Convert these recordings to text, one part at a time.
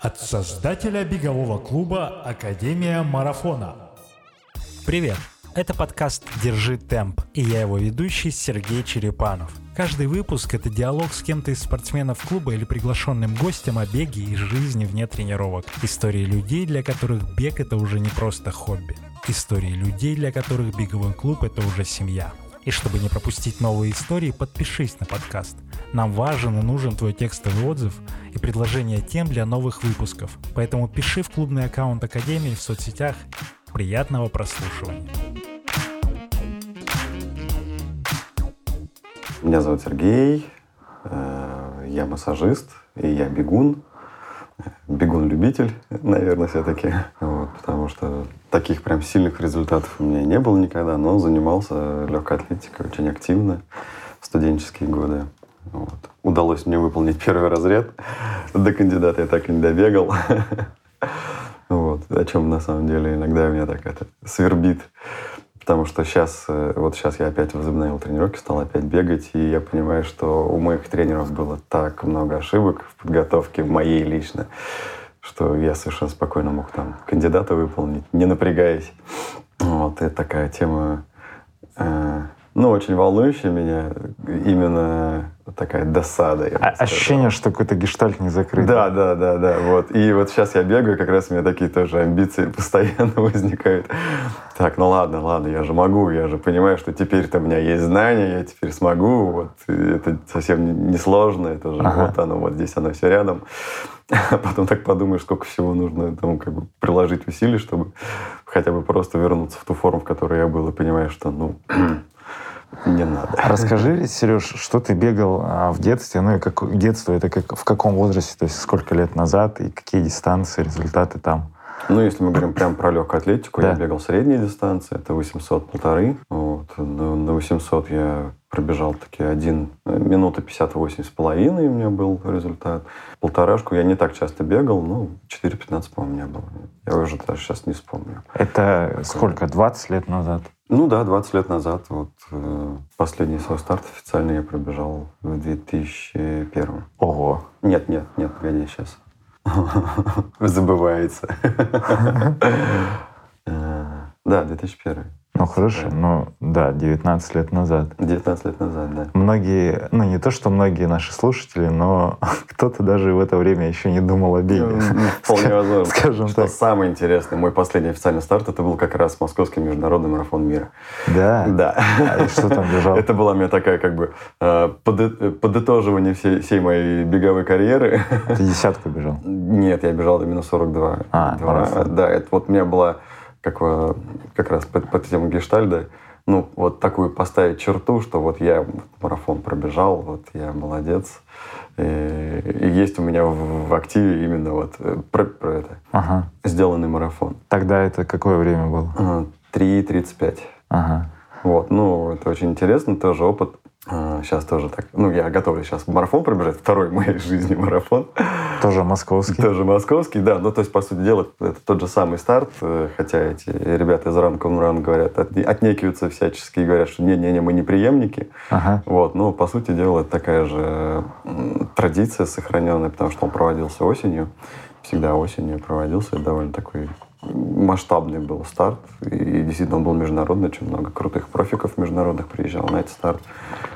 От создателя бегового клуба «Академия марафона». Привет! Это подкаст «Держи темп» и я его ведущий Сергей Черепанов. Каждый выпуск — это диалог с кем-то из спортсменов клуба или приглашенным гостем о беге и жизни вне тренировок. Истории людей, для которых бег — это уже не просто хобби. Истории людей, для которых беговой клуб — это уже семья. И чтобы не пропустить новые истории, подпишись на подкаст. Нам важен и нужен твой текстовый отзыв и предложение тем для новых выпусков. Поэтому пиши в клубный аккаунт Академии в соцсетях. Приятного прослушивания. Меня зовут Сергей, э, я массажист и я бегун. Бегун-любитель, наверное, все-таки. Вот, потому что таких прям сильных результатов у меня не было никогда, но занимался легкой атлетикой очень активно в студенческие годы. Вот. Удалось мне выполнить первый разряд. До кандидата я так и не добегал. Вот. О чем на самом деле иногда меня так это свербит. Потому что сейчас, э, вот сейчас я опять возобновил тренировки, стал опять бегать, и я понимаю, что у моих тренеров было так много ошибок в подготовке моей лично, что я совершенно спокойно мог там кандидата выполнить, не напрягаясь. Вот, это такая тема, э, ну, очень волнующая меня, именно такая досада. А, ощущение, что какой-то гештальт не закрыт. Да, да, да, да. Вот. И вот сейчас я бегаю, как раз у меня такие тоже амбиции постоянно возникают. Так, ну ладно, ладно, я же могу, я же понимаю, что теперь-то у меня есть знания, я теперь смогу. Вот. И это совсем не сложно, это же ага. вот оно, вот здесь оно все рядом. А потом так подумаешь, сколько всего нужно там, как бы, приложить усилий, чтобы хотя бы просто вернуться в ту форму, в которой я был, и понимаешь, что, ну, не надо. Расскажи, Сереж, что ты бегал а, в детстве, ну и как детство, это как, в каком возрасте, то есть сколько лет назад, и какие дистанции, результаты там? Ну, если мы говорим прям про легкую атлетику, да. я бегал средние дистанции, это 800 полторы. Вот. На, на 800 я пробежал таки 1 минута 58 с половиной у меня был результат. Полторашку я не так часто бегал, ну, 4.15, по-моему, у меня было. Я уже даже сейчас не вспомню. Это Такое. сколько, 20 лет назад? Ну да, 20 лет назад. Вот э, последний свой старт официально я пробежал в 2001. Ого. Нет, нет, нет, погоди, сейчас. Забывается. Э, да, 2001. Ну хорошо, ну да, 19 лет назад. 19 лет назад, да. Многие, ну не то, что многие наши слушатели, но кто-то даже в это время еще не думал о беге. Ну, вполне возможно. Скажем что так. самое интересное, мой последний официальный старт, это был как раз Московский международный марафон мира. Да? Да. А и что там бежал? Это была у меня такая как бы э, подытоживание всей, всей моей беговой карьеры. Ты десятку бежал? Нет, я бежал до минус 42. А, марафон. Да, это вот у меня была как, как раз под, под тему гештальда, ну, вот такую поставить черту, что вот я марафон пробежал, вот я молодец. И, и есть у меня в, в активе именно вот э, про, про это. Ага. Сделанный марафон. Тогда это какое время было? 3.35. Ага. Вот, ну, это очень интересно, тоже опыт. Сейчас а, тоже так. Ну, я готовлюсь сейчас марафон пробежать, второй в моей жизни марафон. Тоже московский. Тоже московский, да. Ну, то есть, по сути дела, это тот же самый старт, э, хотя эти ребята из Ранком Ран говорят, отнекиваются всячески и говорят, что не-не-не, мы не преемники. Ага. Вот, ну, по сути дела, это такая же традиция сохраненная, потому что он проводился осенью. Всегда осенью проводился. Это довольно такой масштабный был старт. И действительно он был международный, очень много крутых профиков международных приезжал на этот старт.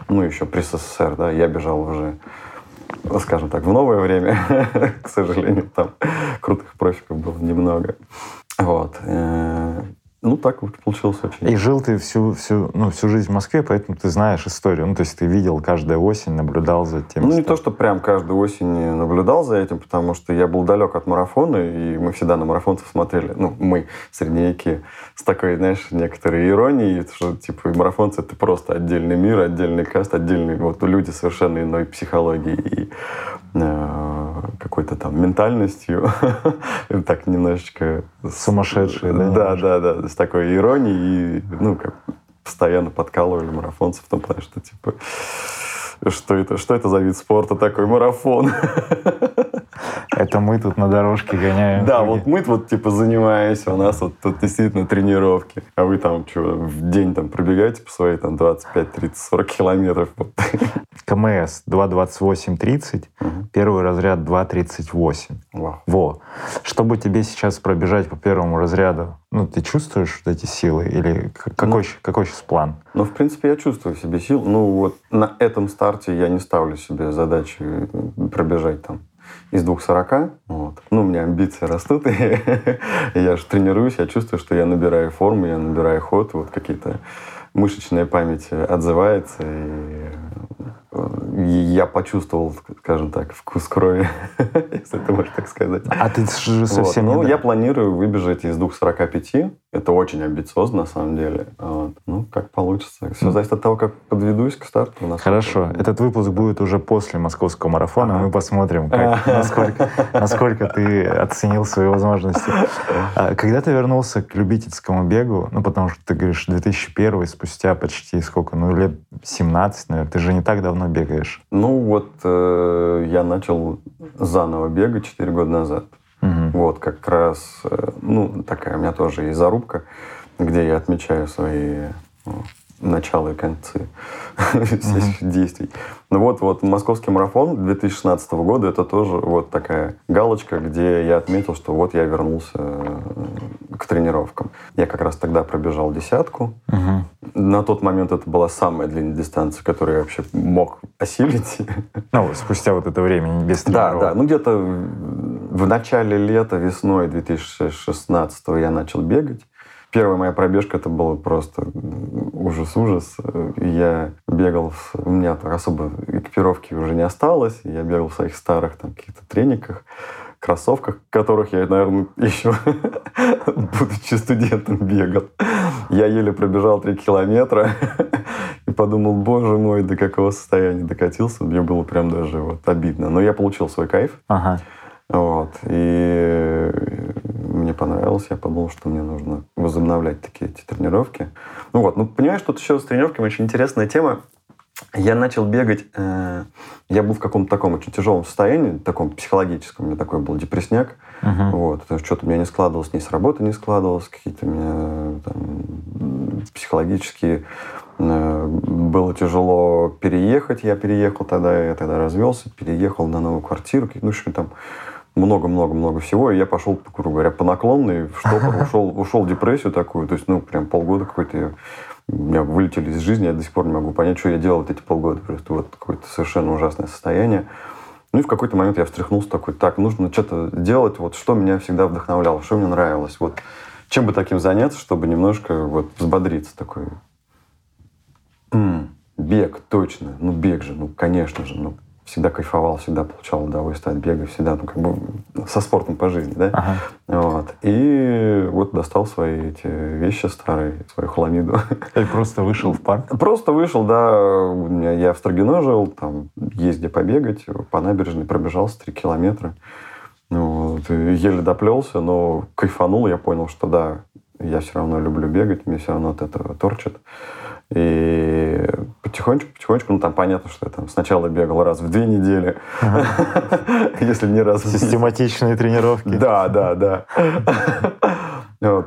Ну, еще при СССР, да, я бежал уже, скажем так, в новое время. К сожалению, там крутых профиков было немного. Вот. Ну, так вот получилось очень. И жил ты всю, всю, ну, всю жизнь в Москве, поэтому ты знаешь историю. Ну, то есть ты видел каждую осень, наблюдал за тем. Ну, не то, что прям каждую осень наблюдал за этим, потому что я был далек от марафона, и мы всегда на марафонцев смотрели, ну, мы, средневеки, с такой, знаешь, некоторой иронией, что, типа, марафонцы — это просто отдельный мир, отдельный каст, отдельные вот люди совершенно иной психологии и э, какой-то там ментальностью. так немножечко... Сумасшедшие, да? Да, да, да с такой иронией, и, ну, как постоянно подкалывали марафонцев в том плане, что, типа, что это, что это за вид спорта такой марафон? Это мы тут на дорожке гоняем. Да, вот мы вот типа занимаемся, у нас вот тут действительно тренировки. А вы там что, в день там пробегаете по своей там 25, 30, 40 километров? КМС 2.28.30, угу. первый разряд 2.38. Вау. Во. Чтобы тебе сейчас пробежать по первому разряду, ну, ты чувствуешь вот эти силы? Или какой, ну, какой сейчас план? Ну, в принципе, я чувствую в себе сил. Ну, вот на этом старте я не ставлю себе задачи пробежать там из 2.40. Вот. Ну, у меня амбиции растут, и я же тренируюсь, я чувствую, что я набираю форму, я набираю ход, вот какие-то мышечная память отзывается, и я почувствовал, скажем так, вкус крови, если ты можешь так сказать. А ты же совсем вот. Ну, я планирую выбежать из 2.45. Это очень амбициозно, на самом деле. Вот. Ну, как получится. Все зависит от того, как подведусь к старту. Насколько... Хорошо. Этот выпуск будет уже после московского марафона. Мы посмотрим, как, насколько, насколько ты оценил свои возможности. А когда ты вернулся к любительскому бегу, ну, потому что ты говоришь, 2001 спустя почти сколько, ну, лет 17, наверное, ты же не так давно бегаешь. Ну, вот э, я начал заново бегать 4 года назад. Угу. Вот как раз, э, ну, такая у меня тоже есть зарубка, где я отмечаю свои ну, начало и концы всех действий. Ну вот, вот московский марафон 2016 года, это тоже вот такая галочка, где я отметил, что вот я вернулся э, к тренировкам. Я как раз тогда пробежал десятку. На тот момент это была самая длинная дистанция, которую я вообще мог осилить. Ну, спустя вот это время, без тренировок. Да, да. Ну, где-то в начале лета, весной 2016 я начал бегать. Первая моя пробежка это было просто ужас-ужас. Я бегал, у меня особо экипировки уже не осталось. Я бегал в своих старых там каких-то трениках, кроссовках, в которых я, наверное, еще будучи студентом бегал. Я еле пробежал три километра и подумал, боже мой, до какого состояния докатился. Мне было прям даже вот обидно. Но я получил свой кайф. Ага. Вот. И мне понравилось, я подумал, что мне нужно возобновлять такие эти тренировки. Ну вот, ну понимаешь, тут еще с тренировками очень интересная тема. Я начал бегать, э, я был в каком-то таком очень тяжелом состоянии, таком психологическом, у меня такой был депресняк. Uh-huh. Вот, потому что что-то у меня не складывалось, ни с работы не складывалось, какие-то у меня там, психологические э, было тяжело переехать. Я переехал тогда, я тогда развелся, переехал на новую квартиру. Ну, в общем, там много-много-много всего, и я пошел, грубо говоря, по наклонной, в штопор, ушел, ушел в депрессию такую, то есть, ну, прям полгода какой-то у меня вылетели из жизни, я до сих пор не могу понять, что я делал вот эти полгода, просто вот какое-то совершенно ужасное состояние. Ну и в какой-то момент я встряхнулся такой, так, нужно что-то делать, вот что меня всегда вдохновляло, что мне нравилось, вот чем бы таким заняться, чтобы немножко вот взбодриться такой. М-м, бег, точно, ну бег же, ну конечно же, ну всегда кайфовал, всегда получал удовольствие от бега, всегда, ну, как бы со спортом по жизни, да? Ага. Вот. И вот достал свои эти вещи старые, свою хламиду. Ты просто вышел в парк? Просто вышел, да. Я в Строгино жил, там есть где побегать, по набережной пробежался 3 километра. Вот. Еле доплелся, но кайфанул, я понял, что да, я все равно люблю бегать, мне все равно от этого торчит. И потихонечку, потихонечку, ну там понятно, что я там сначала бегал раз в две недели, если не раз Систематичные тренировки. Да, да, да.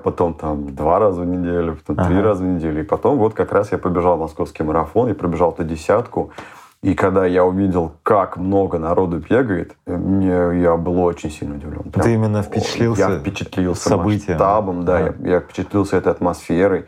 Потом там два раза в неделю, потом три раза в неделю. И потом вот как раз я побежал московский марафон, и пробежал эту десятку. И когда я увидел, как много народу бегает, мне, я был очень сильно удивлен. Прям, Ты именно впечатлился Я впечатлился событием. масштабом, да, да. Я, я впечатлился этой атмосферой.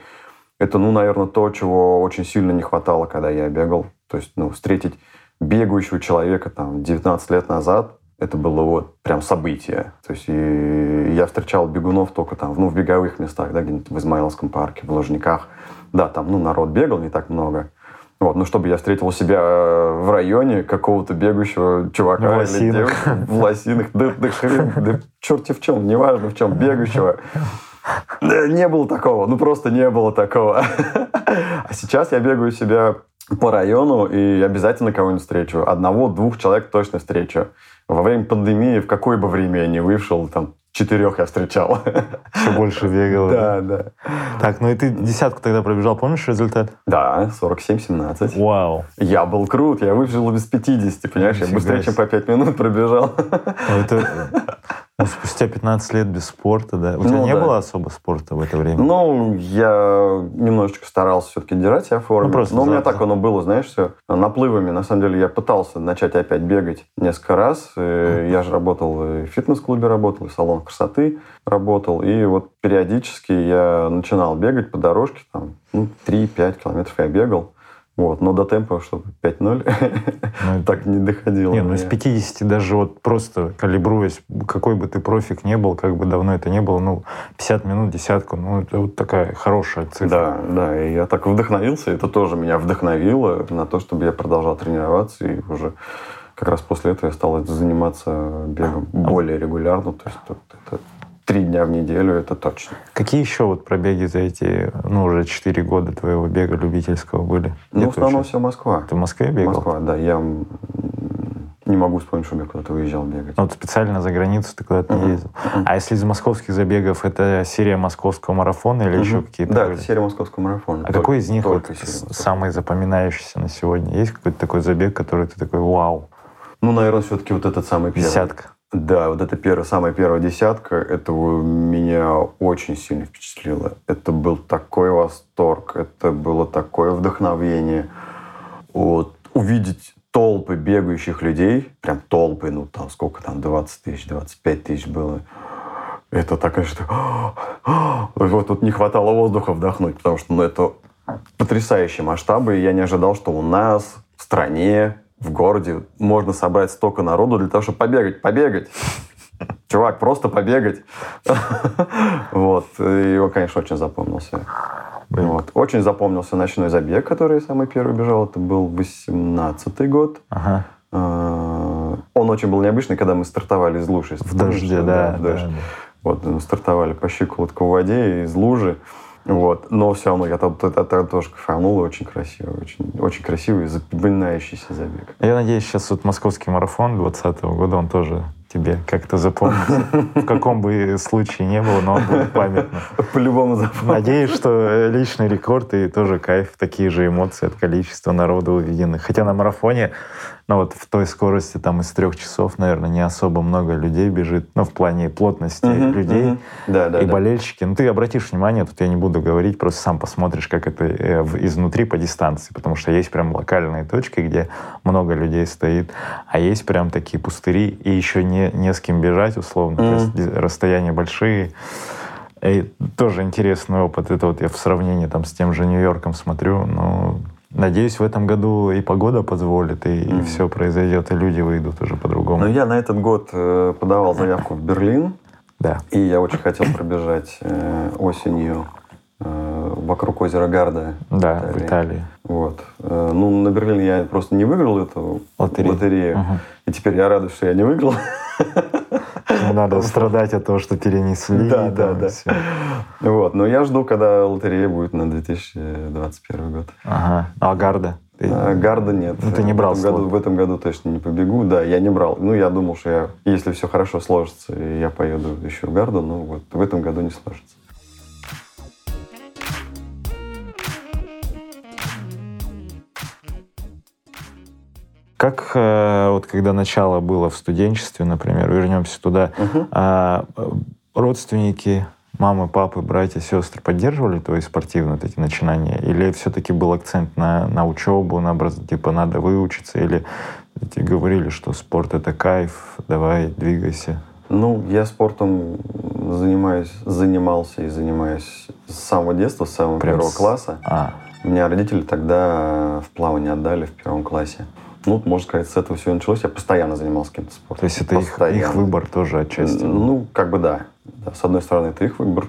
Это, ну, наверное, то, чего очень сильно не хватало, когда я бегал. То есть, ну, встретить бегающего человека там 19 лет назад, это было вот прям событие. То есть и я встречал бегунов только там, ну, в беговых местах, да, где-нибудь в Измаиловском парке, в Ложниках. Да, там, ну, народ бегал не так много. Вот, ну, чтобы я встретил себя э, в районе какого-то бегающего чувака в лосинах. или девушку в лосинах. Да, да, хрен, да черти в чем, неважно в чем, бегающего. Не было такого, ну просто не было такого. А сейчас я бегаю себя по району и обязательно кого-нибудь встречу. Одного-двух человек точно встречу. Во время пандемии, в какое бы время я ни вышел, там четырех я встречал. Все больше бегал. Да, да. Так, ну и ты десятку тогда пробежал, помнишь результат? Да, 47-17. Вау. Я был крут, я выбежал без 50, понимаешь? Я быстрее, чем по 5 минут пробежал. Ну, это ну, спустя 15 лет без спорта, да. У тебя Ну, не да. было особо спорта в это время? Ну, я немножечко старался все-таки держать себя в форме. Ну, просто Но у меня так оно было, знаешь, все наплывами. На самом деле я пытался начать опять бегать несколько раз. Э, Я же работал и в фитнес-клубе, работал, и в салон красоты работал. И вот периодически я начинал бегать по дорожке. Там, ну, 3-5 километров я бегал. Вот. Но до темпа, чтобы 5-0, Ну, так не доходило. Не, ну из меня. 50 даже вот просто калибруясь, какой бы ты профик не был, как бы давно это не было, ну, 50 минут, десятку, ну, это вот такая хорошая цифра. Да, да, и я так вдохновился, это тоже меня вдохновило на то, чтобы я продолжал тренироваться, и уже как раз после этого я стал заниматься бегом более регулярно, то есть вот это три дня в неделю, это точно. Какие еще вот пробеги за эти, ну, уже 4 года твоего бега любительского были? Где Ну, в основном все Москва. Ты в Москве бегал? Москва, да, я не могу вспомнить, чтобы я куда-то выезжал бегать. Ну, вот специально за границу ты куда-то не Мгм. ездил. А если из московских забегов, это серия московского марафона или еще Мгм. какие-то Да, были? это серия московского марафона. А Только- какой из них вот самый запоминающийся на сегодня? Есть какой-то такой забег, который ты такой, вау, Ну, наверное, все-таки вот этот самый первый. десятка? Да, вот эта первая, самая первая десятка, это меня очень сильно впечатлило. Это был такой восторг, это было такое вдохновение. Вот увидеть толпы бегающих людей, прям толпы, ну там сколько там, 20 тысяч, 25 тысяч было. Это так, конечно, вот тут не хватало воздуха вдохнуть, потому что ну, это потрясающие масштабы, и я не ожидал, что у нас в стране, в городе можно собрать столько народу для того, чтобы побегать, побегать. Чувак, просто побегать. Вот. И его, конечно, очень запомнился. Вот. Очень запомнился ночной забег, который самый первый бежал. Это был 18-й год. Ага. А, Он очень был необычный, когда мы стартовали из лужи. В дожде, да. да, да. Вот, мы стартовали по щиколотку в воде из лужи. Вот. Но все равно я там, тоже кайфанул. Очень красиво. Очень, очень красивый, запоминающийся забег. Я надеюсь, сейчас вот московский марафон 2020 года, он тоже тебе как-то запомнится. В каком бы случае не было, но он будет памятным. По-любому запомнил. Надеюсь, что э, личный рекорд и тоже кайф, такие же эмоции от количества народа увиденных. Хотя на марафоне, ну вот в той скорости там из трех часов, наверное, не особо много людей бежит, ну в плане плотности Мгм, людей. мгм. Да, да, и да. болельщики. Ну, ты обратишь внимание, тут я не буду говорить, просто сам посмотришь, как это э, изнутри по дистанции, потому что есть прям локальные точки, где много людей стоит, а есть прям такие пустыри, и еще не, не с кем бежать, условно, то Мгм. есть расстояния большие. И тоже интересный опыт. Это вот я в сравнении там с тем же Нью-Йорком смотрю, но надеюсь, в этом году и погода позволит, и, Мгм. все произойдет, и люди выйдут уже по-другому. Но я на этот год э, подавал заявку в Берлин, Да. и я очень хотел пробежать э, осенью вокруг озера Гарда. Да, в Италии. Вот. Э, Ну, на Берлин я просто не выиграл эту Лотерею. лотерею. Мгм. И теперь я радуюсь, что я не выиграл. Не надо страдать от того, что перенесли. Да, да, да. Вот. Но я жду, когда лотерея будет на 2021 год. Ага. А Гарда? Ты- А Гарда нет. Ну, ты не брал в этом, году, в этом году точно не побегу. Да, я не брал. Ну, я думал, что я, если все хорошо сложится, я поеду еще в Гарду, но вот в этом году не сложится. Как э, вот когда начало было в студенчестве, например, вернемся туда, а, э, родственники, мамы, папы, братья, сестры поддерживали твои спортивные вот эти начинания? Или все-таки был акцент на, на учебу, на образ, типа надо выучиться? Или тебе говорили, что спорт это кайф, давай, двигайся? Ну, я спортом занимаюсь, занимался и занимаюсь с самого детства, с самого Прям первого с- класса. А, Меня родители тогда в плавание отдали в первом классе. Ну, можно сказать, с этого все началось. Я постоянно занимался каким-то спортом. то есть это их, Постоянно. их выбор тоже отчасти? Ну, как бы да. Да, С одной стороны, это их выбор.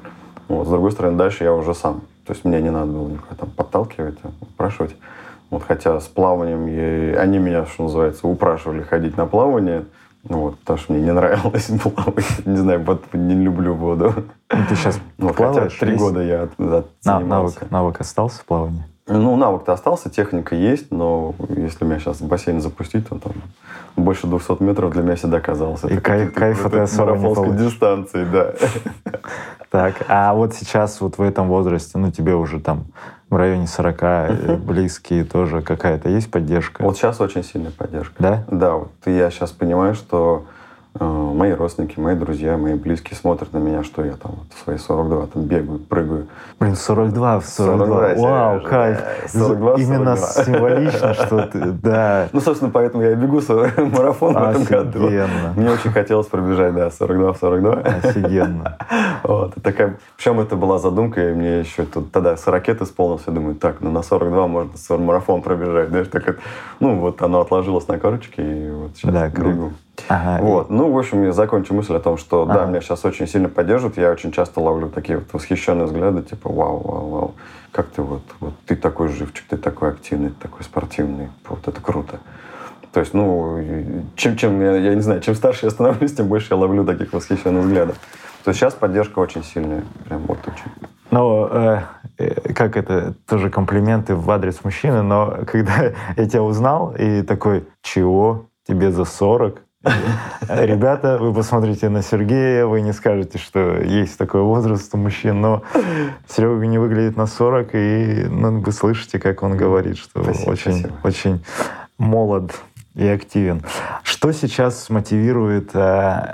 Вот, с другой стороны, дальше я уже сам. То есть мне не надо было никого там подталкивать, упрашивать. Вот, хотя с плаванием я- они меня, что называется, упрашивали ходить на плавание. Ну, вот, потому что мне не нравилось плавать. Не знаю, вот не люблю воду. Ну, ты сейчас Вот, хотя плаваешь? три есть? года я от- от- На- навык, навык остался в плавании? Ну, навык-то остался, техника есть, но если меня сейчас в бассейн запустить, то там больше 200 метров для меня всегда казалось. И кайф, кайф от особо не получишь. дистанции, да. Так, а вот сейчас вот в этом возрасте, ну тебе уже там в районе 40, э, близкие тоже какая-то есть поддержка? Вот сейчас очень сильная поддержка. Да? Да, вот я сейчас понимаю, что мои родственники, мои друзья, мои близкие смотрят на меня, что я там в свои 42 там бегаю, прыгаю. Блин, 42 в 42. 42 Вау, кайф. Да, 42 Именно 42. символично, что ты, да. Ну, собственно, поэтому я бегу марафон в этом году. Мне очень хотелось пробежать, да, 42 в 42. Офигенно. Вот, такая, причем это была задумка, и мне еще тут тогда 40 исполнился, думаю, так, ну на 42 можно марафон пробежать, знаешь, так ну вот оно отложилось на корочке, и вот сейчас да, бегу. Ага, вот. Ну, в общем, я закончу мысль о том, что ага. да, меня сейчас очень сильно поддерживают. Я очень часто ловлю такие вот восхищенные взгляды, типа, вау, вау, вау, как ты вот, вот ты такой живчик, ты такой активный, ты такой спортивный. Вот это круто. То есть, ну, чем, чем я, я не знаю, чем старше я становлюсь, тем больше я ловлю таких восхищенных взглядов. То есть сейчас поддержка очень сильная, прям вот очень. Ну, э, э, как это, тоже комплименты в адрес мужчины, но когда я тебя узнал и такой, чего, тебе за 40? Ребята, вы посмотрите на Сергея, вы не скажете, что есть такой возраст у мужчин, но Серега не выглядит на 40, и ну, вы слышите, как он говорит, что спасибо, очень, спасибо. очень молод и активен. Что сейчас мотивирует, э,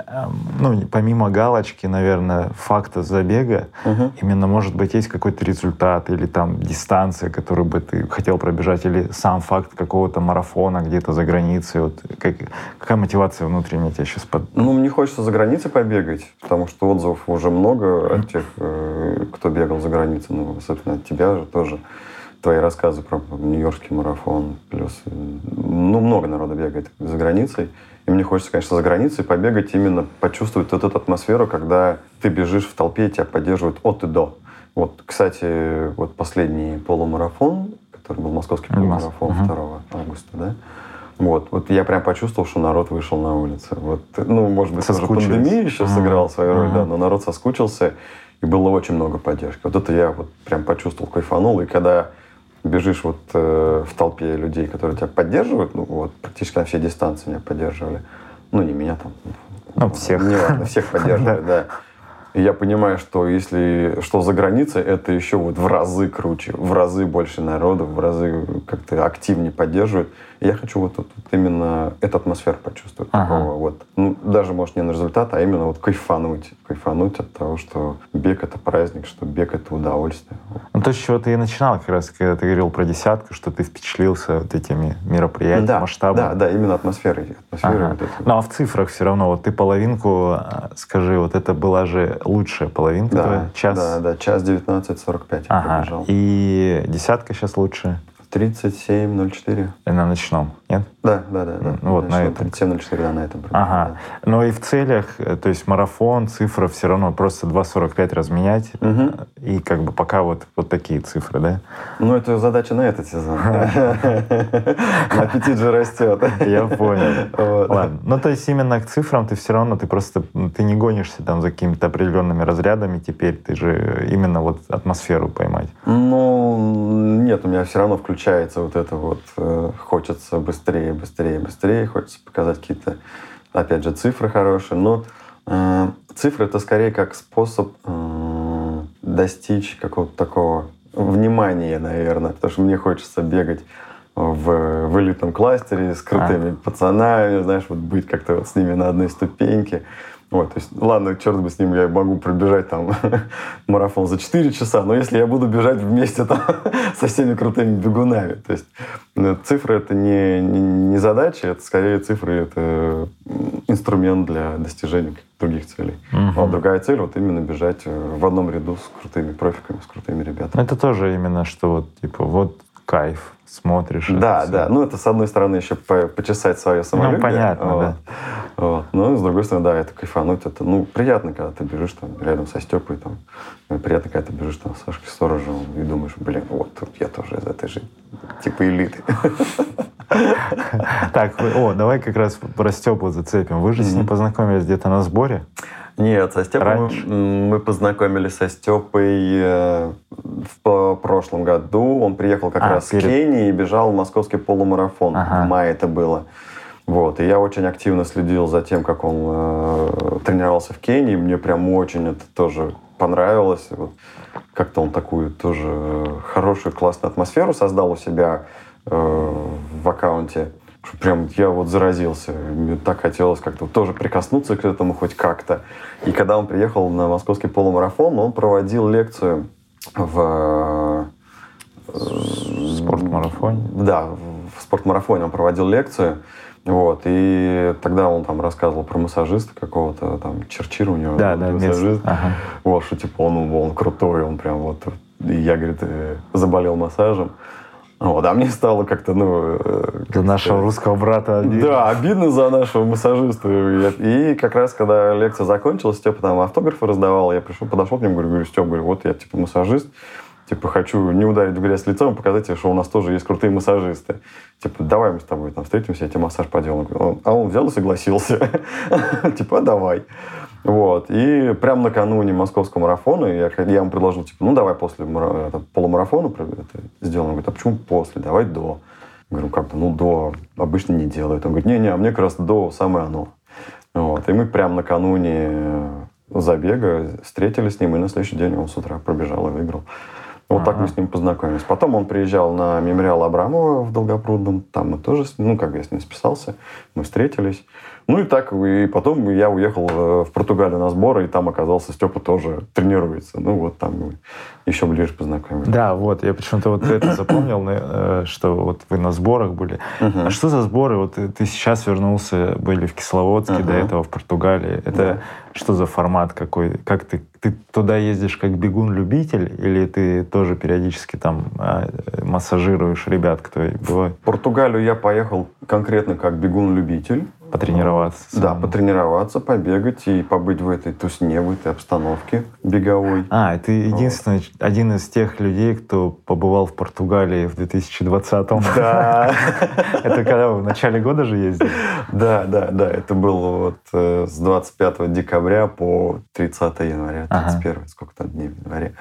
эм, ну, помимо галочки, наверное, факта забега, угу. именно, может быть, есть какой-то результат или там дистанция, которую бы ты хотел пробежать, или сам факт какого-то марафона где-то за границей? Вот как, какая мотивация внутренняя тебя сейчас под... Ну, мне хочется за границей побегать, потому что отзывов уже много от тех, э, кто бегал за границей, ну, особенно от тебя же тоже твои рассказы про Нью-Йоркский марафон, плюс ну, много народа бегает за границей. И мне хочется, конечно, за границей побегать, именно почувствовать вот эту атмосферу, когда ты бежишь в толпе, и тебя поддерживают от и до. Вот, кстати, вот последний полумарафон, который был московский полумарафон uh 2 августа, да, вот, вот я прям почувствовал, что народ вышел на улицу. Вот, ну, может быть, тоже пандемия еще uh сыграла свою роль, да, но народ соскучился, и было очень много поддержки. Вот это я вот прям почувствовал, кайфанул. И когда бежишь вот э, в толпе людей, которые тебя поддерживают, ну вот практически на все дистанции меня поддерживали. Ну, не меня там. Ну, всех. Не важно, всех поддерживали, да. И я понимаю, что если что за границей, это еще вот в разы круче, в разы больше народу, в разы как-то активнее поддерживают. И я хочу вот, вот, вот именно эту атмосферу почувствовать. Ага. Такого вот, ну, даже, может, не на результат, а именно вот кайфануть. Кайфануть от того, что бег — это праздник, что бег — это удовольствие. Ну, то, с чего ты и начинал, как раз, когда ты говорил про десятку, что ты впечатлился вот этими мероприятиями, да, масштабом. Да, да, именно атмосферой. атмосферой ага. вот ну, а в цифрах все равно, вот ты половинку, а, скажи, вот это была же лучшая половинка да, твоя? Час? Да, да, час 19.45 ага. я пробежал. И десятка сейчас лучше? 37.04. На ночном, нет? Да, да, да. да. Ну, вот на этом. 37.04, да, на этом. Ага. Да. Но и в целях, э, то есть марафон, цифра все равно просто 2.45 разменять, угу. и как бы пока вот, вот такие цифры, да? Ну, это задача на этот сезон. Аппетит же растет. Я понял. Ладно. Ну, то есть именно к цифрам ты все равно, ты просто, ты не гонишься там за какими-то определенными разрядами теперь, ты же именно вот атмосферу поймать. Ну, нет, у меня все равно включается включается вот это вот, э, хочется быстрее, быстрее, быстрее, хочется показать какие-то, опять же, цифры хорошие, но э, цифры это скорее как способ э, достичь какого-то такого внимания, наверное, потому что мне хочется бегать в, в элитном кластере с крутыми а. пацанами, знаешь, вот быть как-то вот с ними на одной ступеньке. Вот, то есть, ладно, черт бы с ним, я могу пробежать там марафон за 4 часа, но если я буду бежать вместе там со всеми крутыми бегунами, то есть ну, цифры это не, не, не задача, это скорее цифры это инструмент для достижения других целей. Угу. А другая цель вот именно бежать э, в одном ряду с крутыми профиками, с крутыми ребятами. Это тоже именно что вот типа вот кайф, смотришь. Да, да. Ну, это, с одной стороны, еще по почесать свое самолюбие. Ну, понятно, вот. да. Вот. Но, с другой стороны, да, это кайфануть. Это, ну, приятно, когда ты бежишь там рядом со Степой, там, ну, приятно, когда ты бежишь там с Сашкой Сторожевым и думаешь, блин, вот, тут я тоже из этой же, типа, элиты. Так, о, давай как раз про Степу зацепим. Вы же с ним познакомились где-то на сборе? Нет, со Степой Раньше? мы, познакомились со Степой э, в прошлом году. Он приехал как А, раз перед- с Кении и бежал московский полумарафон. Ага. В мае это было. Вот. И я очень активно следил за тем, как он э, тренировался в Кении. Мне прям очень это тоже понравилось. Вот. Как-то он такую тоже э, хорошую, классную атмосферу создал у себя э, в аккаунте. Прям я вот заразился. Мне так хотелось как-то тоже прикоснуться к этому хоть как-то. И когда он приехал на московский полумарафон, он проводил лекцию в э, Спортмарафоне. да, в спортмарафоне он проводил лекцию. Вот, и тогда он там рассказывал про массажиста какого-то, там, Черчир у него. Да, да, массажист. Ага. Вот, что типа он, он крутой, он прям вот... И я, говорит, э, заболел массажем. Вот, а мне стало как-то, ну... э, Для нашего русского брата. да, обидно за нашего массажиста. И как раз, когда лекция закончилась, Степа там автографы раздавал, я пришел, подошел к нему, говорю, говорю, Степ, говорю, вот я типа массажист, типа хочу не ударить в грязь лицом, показать тебе, что у нас тоже есть крутые массажисты. Типа, давай мы с тобой там встретимся, я тебе массаж поделаю. А он взял и согласился. Типа, «А давай. Вот. И прямо накануне московского марафона я, я ему предложил, типа, ну давай после это, полумарафона это сделаем. Он говорит, а почему после? Давай до. Я говорю, как-то, ну, до обычно не делают. Он говорит, не-не, а мне как раз до самое оно. Вот. И мы прямо накануне э, забега встретились с ним, и на следующий день он с утра пробежал и выиграл. Вот так Ага. мы с ним познакомились. Потом он приезжал на мемориал Абрамова в Долгопрудном. Там мы тоже, ну, как я с ним списался, мы встретились. Ну и так, и потом я уехал э, в Португалию на сборы, и там оказался Степа тоже тренируется. Ну вот там мы еще ближе познакомились. Да, вот, я почему-то вот это запомнил, э, что вот вы на сборах были. Мгм. А что за сборы? Вот ты ты сейчас вернулся, были в Кисловодске, Ага. до этого в Португалии. Это Да. что за формат какой? Как ты, ты туда ездишь как бегун-любитель или ты тоже периодически там а, массажируешь ребят, кто бывает, В Португалию я поехал конкретно как бегун-любитель. Потренироваться? Да, потренироваться, побегать и побыть в этой тусне, в этой обстановке беговой. А, ты единственный, один из тех людей, кто побывал в Португалии в 2020-м. Да. Это когда вы в начале года же ездили? Да, да, да. Это было вот э, с 25 декабря по 30 января, Ага. 31, сколько там дней в январе.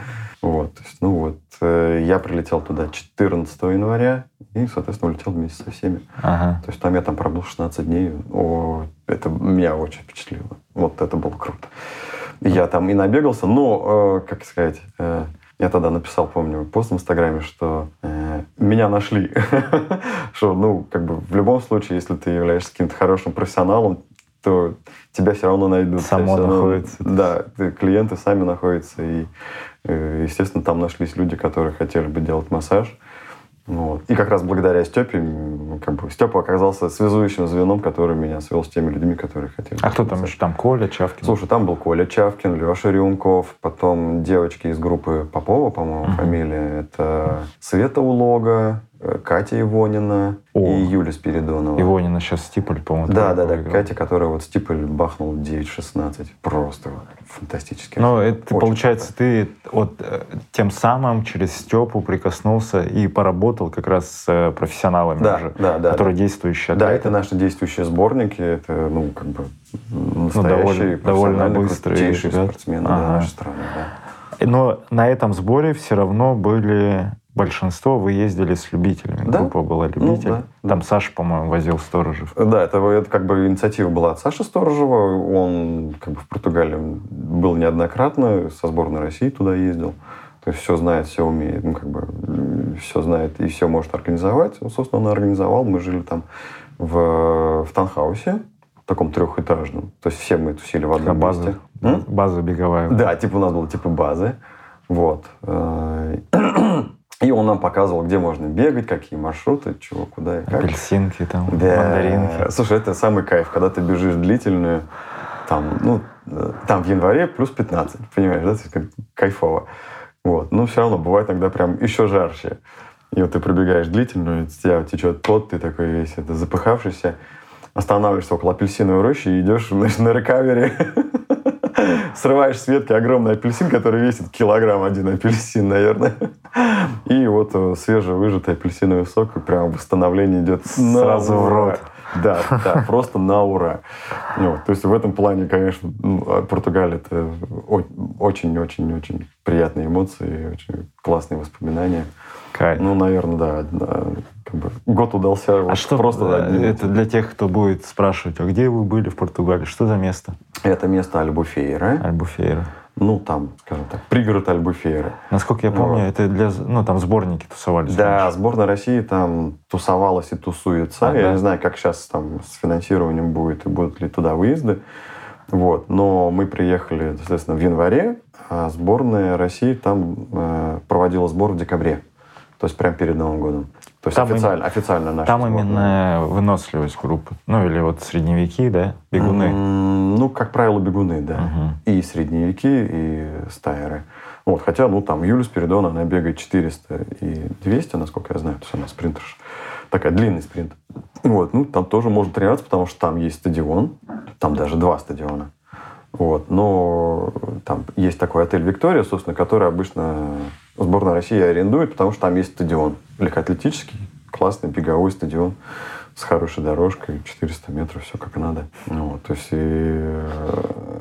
Вот, ну вот, э, я прилетел туда 14 января и, соответственно, улетел вместе со всеми. Ага. То есть там я там пробыл 16 дней. О, это меня очень впечатлило. Вот это было круто. Я там и набегался, но, э, как сказать, э, я тогда написал, помню, пост в Инстаграме, что э, меня нашли. Что, ну, как бы в любом случае, если ты являешься каким-то хорошим профессионалом, то тебя все равно найдут. Само равно- находится. Да, ты- клиенты сами находятся. И, э, естественно, там нашлись люди, которые хотели бы делать массаж. Вот. И как раз благодаря Степе, как бы Степа оказался связующим звеном, который меня свел с теми людьми, которые хотели. А кто там еще? Там Коля, Чавкин? Слушай, там был Коля Чавкин, Леша Рюмков, потом девочки из группы Попова, по-моему, Мгм. фамилия. Это Света Улога, э, Катя Ивонина О. и Юля Спиридонова. Ивонина сейчас Стиполь, по-моему. Да, да, да. выиграл. Катя, которая вот Стиполь бахнул 9-16. Просто фантастически. Ну, это Очень получается, ты вот э, тем самым через Степу прикоснулся и поработал как раз с э, профессионалами Да, уже, да, да, которые действующие Да, это наши действующие сборники. Это, ну, как бы настоящие, довольно- довольно профессиональные, быстрые спортсмены да, Ага. нашей страны. Да. Но на этом сборе все равно были большинство, вы ездили с любителями. Да. Группа была Ну, любитель. да, да. Там Саша, по-моему, возил сторожев. Да, это, это как бы инициатива была от Саши Сторожева. Он как бы в Португалии был неоднократно, со сборной России туда ездил. То есть все знает, все умеет, ну, как бы все знает и все может организовать. Ну, собственно, он организовал. Мы жили там в, в Танхаусе, таком трехэтажном. То есть все мы тусили в А одном база, месте. М? база беговая. Да, типа у нас было типа базы. Вот. И он нам показывал, где можно бегать, какие маршруты, чего, куда и как. Апельсинки, там, Да. мандаринки. Слушай, это самый кайф, когда ты бежишь длительную, там, ну, э, там в январе плюс 15, понимаешь, да, как кайфово. Вот. Но все равно бывает иногда прям еще жарче. И вот ты пробегаешь длительную, у тебя течет пот, ты такой весь это запыхавшийся, останавливаешься около апельсиновой рощи и идешь значит, на рекавере, срываешь с ветки огромный апельсин, который весит килограмм один апельсин, наверное. И вот э, свежевыжатый апельсиновый сок, и прям восстановление идет на Сразу в рот. Да, да, просто на ура. Вот, то есть в этом плане, конечно, ну, а Португалия это очень-очень-очень приятные эмоции, очень классные воспоминания. Кайф. Ну, наверное, да, да, как бы год удался А вот что просто одним это для тех, кто будет спрашивать, а где вы были в Португалии? Что за место? Это место Альбуфейра. Альбуфейра. Ну, там, скажем так, пригород Альбуфейра. Насколько я помню, Вот. это для, ну, там сборники тусовались. Да, раньше. сборная России там тусовалась и тусуется. А, Я да? не знаю, как сейчас там с финансированием будет и будут ли туда выезды. Вот. Но мы приехали, соответственно, в январе, а сборная России там э, проводила сбор в декабре. То есть прямо перед Новым годом. То есть Там официально, официально наша Там сборная. именно выносливость группы. Ну, или вот средневеки, да, бегуны. М, Ну, как правило, бегуны, да. Мгм. И средневеки, и стайеры. Вот, хотя, ну, там Юля Спиридона, она бегает 400 и 200, насколько я знаю. То есть она спринтерша. Такая длинный спринт. Вот, ну, там тоже можно тренироваться, потому что там есть стадион. Там даже два стадиона. Вот, но там есть такой отель «Виктория», собственно, который обычно сборная России арендует, потому что там есть стадион легкоатлетический, классный беговой стадион с хорошей дорожкой, 400 метров, все как надо. Вот, то есть и э,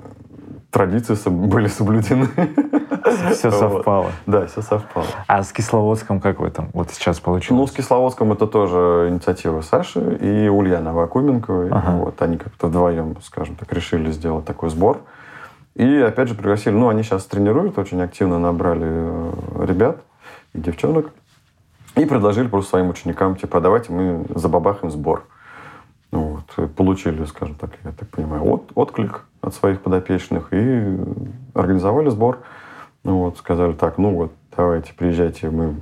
традиции были соблюдены. Все совпало. Да, все совпало. А с Кисловодском как в этом? Вот сейчас Ну, получилось? с Кисловодском это тоже инициатива Саши и Ульяны Авакуменко. Ага. Вот, они как-то вдвоем, скажем так, решили сделать такой сбор. И опять же пригласили, ну, они сейчас тренируют, очень активно набрали э, ребят и девчонок. И предложили просто своим ученикам, типа, давайте мы забабахаем сбор. Ну Вот. Получили, скажем так, я так понимаю, от, отклик от своих подопечных и организовали сбор. Ну вот, сказали так, ну вот, давайте, приезжайте, мы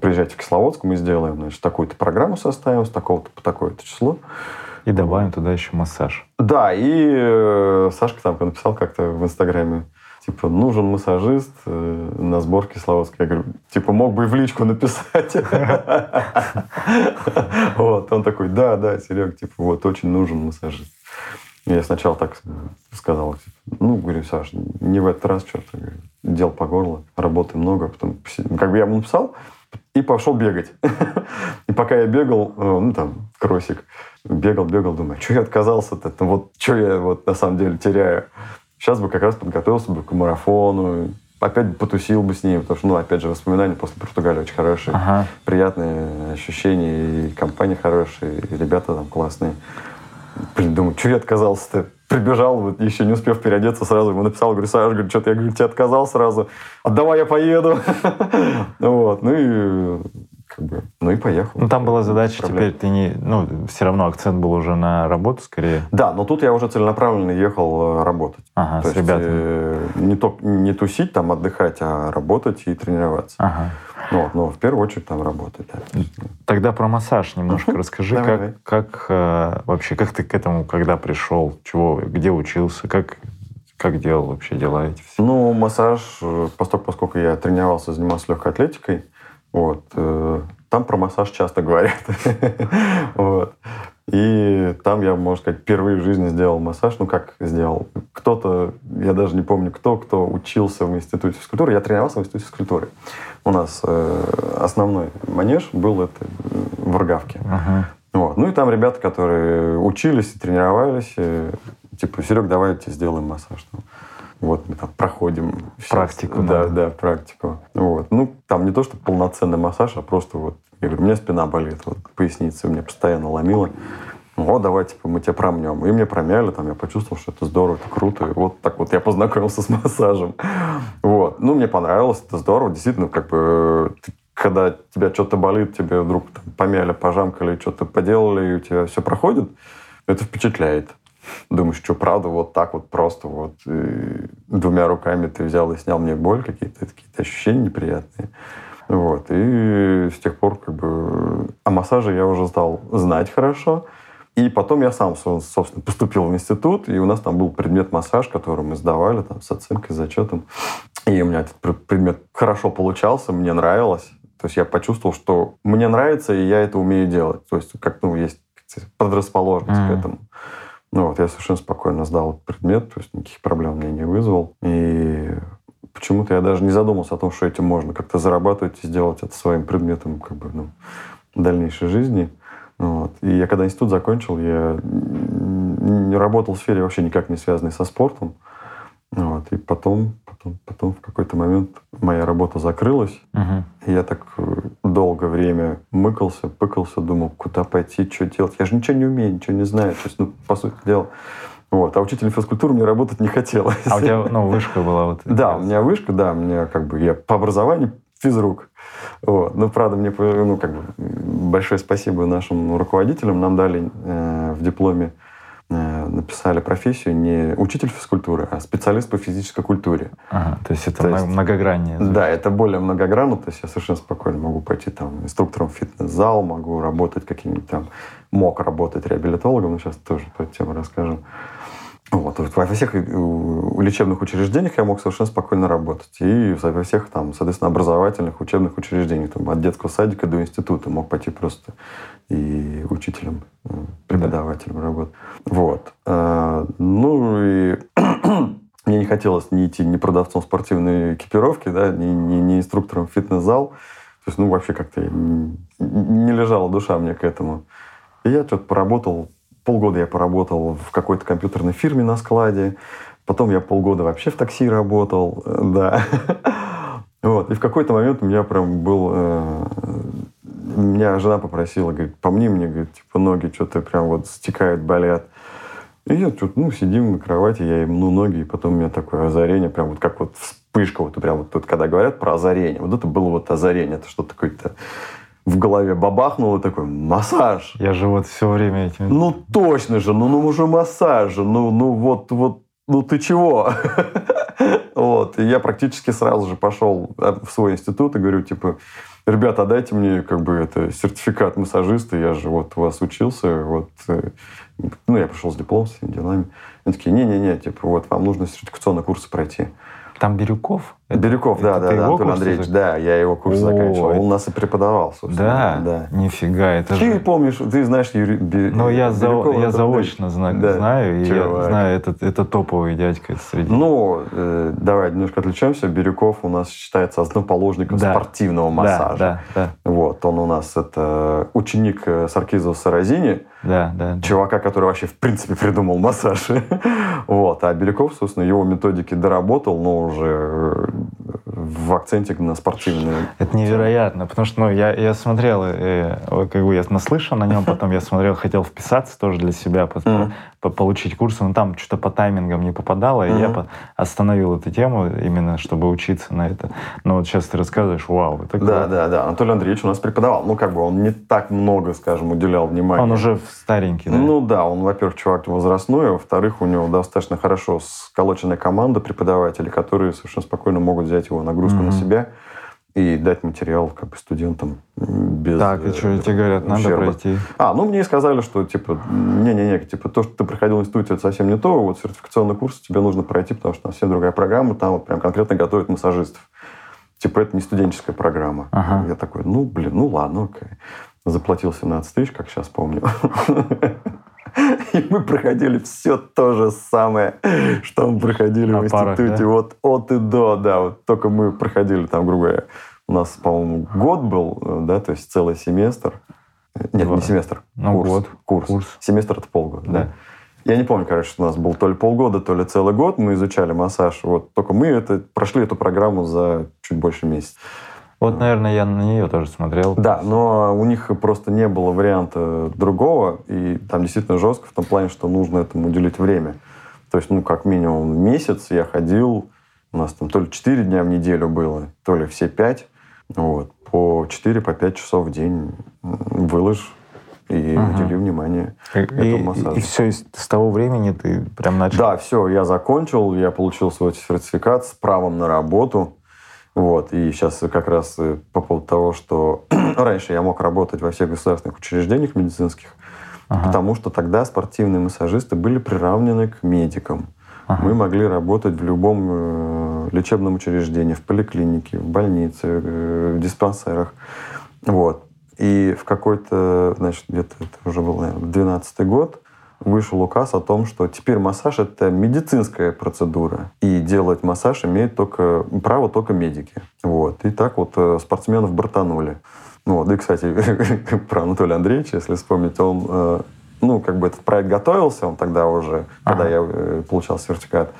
приезжайте в Кисловодск, мы сделаем, значит, такую-то программу составим с такого-то по такое-то число. И добавим туда еще массаж. Да, и э, Сашка там написал как-то в Инстаграме, типа, нужен массажист э, на сбор Кисловодска. Я говорю, типа, мог бы и в личку написать. Вот, он такой, да, да, Серег, типа, вот, очень нужен массажист. Я сначала так сказал, типа, ну, говорю, Саш, не в этот раз, что-то, дел по горло, работы много. Потом, как бы я ему написал, и пошел бегать. И пока я бегал, э, ну, там, кроссик, бегал, бегал, думаю, что я отказался-то? Ну, Вот что я вот на самом деле теряю? Сейчас бы как раз подготовился бы к марафону, опять бы потусил бы с ним, потому что, ну, опять же, воспоминания после Португалии очень хорошие, Ага. приятные ощущения, и компания хорошая, и ребята там классные. Блин, думаю, что я отказался-то? Прибежал, вот еще не успев переодеться, сразу ему написал, говорю, Саш, говорю, что-то я говорю, тебе отказал сразу. А давай я поеду. Вот, ну и как бы, ну и поехал. Ну, там была задача, Проблем. теперь ты не... Ну, все равно акцент был уже на работу скорее. Да, но тут я уже целенаправленно ехал э, работать. Ага, То с есть ребятами. э, не, то, не тусить, там отдыхать, а работать и тренироваться. Ага. Ну, вот, но в первую очередь там работать. Да. Ну, Тогда про массаж немножко расскажи, Давай, как, давай. как э, вообще, как ты к этому, когда пришел, чего, где учился, как, как делал вообще дела эти все? Ну, массаж, э, поскольку я тренировался, занимался легкой атлетикой, вот, э, там про массаж часто говорят. Вот. И там я, можно сказать, впервые в жизни сделал массаж. Ну, как сделал? Кто-то, я даже не помню кто, кто учился в институте физкультуры. Я тренировался в институте физкультуры. У нас э, основной манеж был это в Рогавке. Ага. Вот. Ну и там ребята, которые учились и тренировались, э, типа, Серег, давайте сделаем массаж. Вот мы там проходим. Практику Да, надо. да, практику. Вот. Ну, там не то, что полноценный массаж, а просто вот, я говорю, у меня спина болит, вот поясница у меня постоянно ломила. Вот, давай, типа, мы тебя промнем. И мне промяли, там, я почувствовал, что это здорово, это круто. И вот так вот я познакомился с массажем. Вот. Ну, мне понравилось, это здорово. Действительно, как бы, ты- когда тебя что-то болит, тебе вдруг там, помяли, пожамкали, что-то поделали, и у тебя все проходит, это впечатляет. Думаешь, что правда, вот так вот просто вот и двумя руками ты взял и снял мне боль, какие-то какие ощущения неприятные. Вот. И с тех пор как бы о массаже я уже стал знать хорошо. И потом я сам, со- собственно, поступил в институт, и у нас там был предмет массаж, который мы сдавали там, с оценкой, с зачетом. И у меня этот пр- предмет хорошо получался, мне нравилось. То есть я почувствовал, что мне нравится, и я это умею делать. То есть как, ну, есть предрасположенность Мгм. к этому. Ну вот, я совершенно спокойно сдал предмет, то есть никаких проблем мне не вызвал. И почему-то я даже не задумался о том, что этим можно как-то зарабатывать и сделать это своим предметом как бы, ну, дальнейшей жизни. Вот. И я когда институт закончил, я не работал в сфере вообще никак не связанной со спортом. Вот. И потом, потом, потом в какой-то момент моя работа закрылась. Мгм. И я так э, долгое время мыкался, пыкался, думал, куда пойти, что делать. Я же ничего не умею, ничего не знаю. То есть, ну, по сути дела. Вот. А учителем физкультуры мне работать не хотелось. А у тебя, ну, вышка была вот... Да, у меня вышка, да, у меня как бы я по образованию физрук. Вот. Ну, правда, мне ну, как бы, большое спасибо нашим руководителям. Нам дали э, в дипломе написали профессию не учитель физкультуры, а специалист по физической культуре. Ага, то есть это То есть- многограннее. Да, это более многогранно, то есть я совершенно спокойно могу пойти там инструктором в фитнес-зал, могу работать каким-нибудь там, мог работать реабилитологом, но сейчас тоже по эту тему расскажем. Вот. Во всех э, лечебных учреждениях я мог совершенно спокойно работать. И во всех, там, соответственно, образовательных учебных учреждениях. Там, от детского садика до института мог пойти просто и учителем, э, преподавателем работать. Вот. А, Ну и мне не хотелось ни идти ни продавцом спортивной экипировки, да, ни, ни, ни инструктором в фитнес-зал. То есть, ну, вообще как-то не лежала душа мне к этому. И я что-то поработал, полгода я поработал в какой-то компьютерной фирме на складе, потом я полгода вообще в такси работал, э, да. Вот. И в какой-то момент у меня прям был... э, Меня жена попросила, говорит, помни мне, говорит, типа, ноги что-то прям вот стекают, болят. И я тут, ну, сидим на кровати, я ей мну ноги, и потом у меня такое озарение, прям вот как вот вспышка, вот прям вот тут, когда говорят про озарение, вот это было вот озарение, это что-то какое-то в голове бабахнуло, такой массаж. Я же вот все время этим... Ну точно же, ну, ну уже массаж же, ну, ну вот, вот, ну ты чего? Вот, и я практически сразу же пошел э, в свой институт и говорю, типа, ребята, дайте мне как бы это сертификат массажиста, я же вот у вас учился, вот, э, ну, я пришел с дипломом, с этими делами. Они такие, не-не-не, типа, вот, вам нужно сертификационные курсы пройти. Там Бирюков? Бирюков, да, да, ты да, Антон Андреевич, да, я его курс О, заканчивал. Он нас и преподавал, собственно. Да? Да. Нифига, это Ты же... помнишь, ты знаешь Юрий Би- Ну, я, за- я заочно? Да, знаю, и я знаю, это, это топовый дядька среди... Ну, э, давай немножко отвлечемся. Бирюков у нас считается основоположником Да. спортивного да, массажа. да, да, Вот, он у нас это ученик э, Саркизова Саразини, да, да. да. чувака, который вообще в принципе придумал массаж. Вот, а Бирюков, собственно, его методики доработал, но уже э, в акценте на спортивные. Это невероятно, потому что ну, я, я смотрел, э, вот как бы я наслышан о нем, потом я смотрел, хотел вписаться тоже для себя, по- Мгм. По- получить курсы, но там что-то по таймингам не попадало, и я остановил эту тему именно, чтобы учиться на это. Но вот сейчас ты рассказываешь, вау, это Да, круто. да, да. Анатолий Андреевич у нас преподавал. Ну, как бы он не так много, скажем, уделял внимания. Он уже старенький, да? Ну да, он, во-первых, чувак возрастной, а во-вторых, у него достаточно хорошо сколоченная команда преподавателей, которые совершенно спокойно могут взять его нагрузку Мгм. на себя и дать материал как бы студентам без так, и э, что, тебе говорят, надо ущерба. пройти. А, ну мне сказали, что типа, не-не-не, типа то, что ты проходил в институте, это совсем не то, вот сертификационный курс тебе нужно пройти, потому что там совсем другая программа, там вот прям конкретно готовят массажистов. Типа это не студенческая программа. Ага. Я такой, ну, блин, ну ладно, окей. Заплатил 17 тысяч, как сейчас помню. И мы проходили все то же самое, что мы проходили На в парах, институте. да? Вот от и до, да. Вот только мы проходили там, грубо говоря, у нас, по-моему, год был, э, да, то есть целый семестр. Нет, Два. не семестр. Ну, курс, год. Курс. Курс. Семестр это полгода, да. Да. Я не помню, короче, что у нас был то ли полгода, то ли целый год. Мы изучали массаж. Вот только мы это, прошли эту программу за чуть больше месяца. Вот, наверное, я на нее тоже смотрел. Да, но у них просто не было варианта другого, и там действительно жестко в том плане, что нужно этому уделить время. То есть, ну, как минимум месяц я ходил, у нас там то ли 4 дня в неделю было, то ли все 5, вот, по 4, по 5 часов в день выложь и Ага. удели внимание И, этому массажу. и все, с того времени ты прям начал... Да, все, я закончил, я получил свой сертификат с правом на работу. Вот, и сейчас как раз э, по поводу того, что раньше я мог работать во всех государственных учреждениях медицинских, Ага. потому что тогда спортивные массажисты были приравнены к медикам. Ага. Мы могли работать в любом э, лечебном учреждении, в поликлинике, в больнице, э, в диспансерах. Вот. И в какой-то, значит, где-то это уже был, наверное, 12 год, вышел указ о том, что теперь массаж — это медицинская процедура. И делать массаж имеют только, право только медики. Вот. И так вот э, спортсменов бортанули. Вот. И, кстати, про Анатолия Андреевича, если вспомнить, он, э, ну, как бы этот проект готовился, он тогда уже, когда я э, получал сертификат,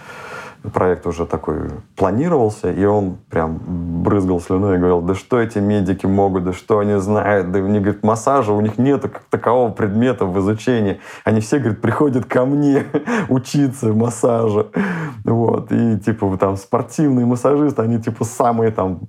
проект уже такой планировался, и он прям брызгал слюной и говорил, да что эти медики могут, да что они знают, да них, говорит, массажа, у них нету как такового предмета в изучении. Они все, говорит, приходят ко мне учиться массажа. Вот. И, типа, там, спортивные массажисты, они, типа, самые там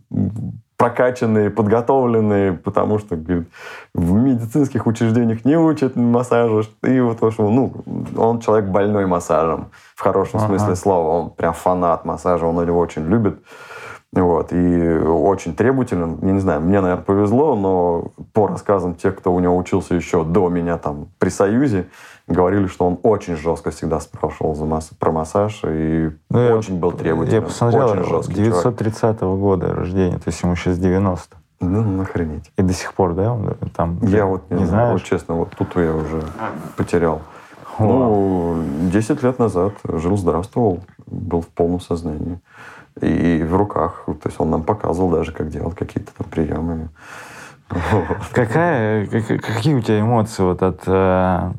прокачанные, подготовленные, потому что говорит, в медицинских учреждениях не учат массажу. И вот, в общем, ну, он человек больной массажем, в хорошем ага. смысле слова. Он прям фанат массажа, он его очень любит. Вот, и очень требователен. Я не знаю, мне, наверное, повезло, но по рассказам тех, кто у него учился еще до меня там при Союзе, говорили, что он очень жестко всегда спрашивал за масс... про массаж и ну, очень я, был требовательный. Я посмотрел, очень жесткий 930 -го года рождения, то есть ему сейчас 90. Ну, нахренеть. И до сих пор, да, он там? Я вот не, не знаю, вот честно, вот тут я уже потерял. О. Ну, 10 лет назад жил, здравствовал, был в полном сознании. И в руках. То есть он нам показывал даже, как делать какие-то там приемы. Какая, какие у тебя эмоции вот от, э,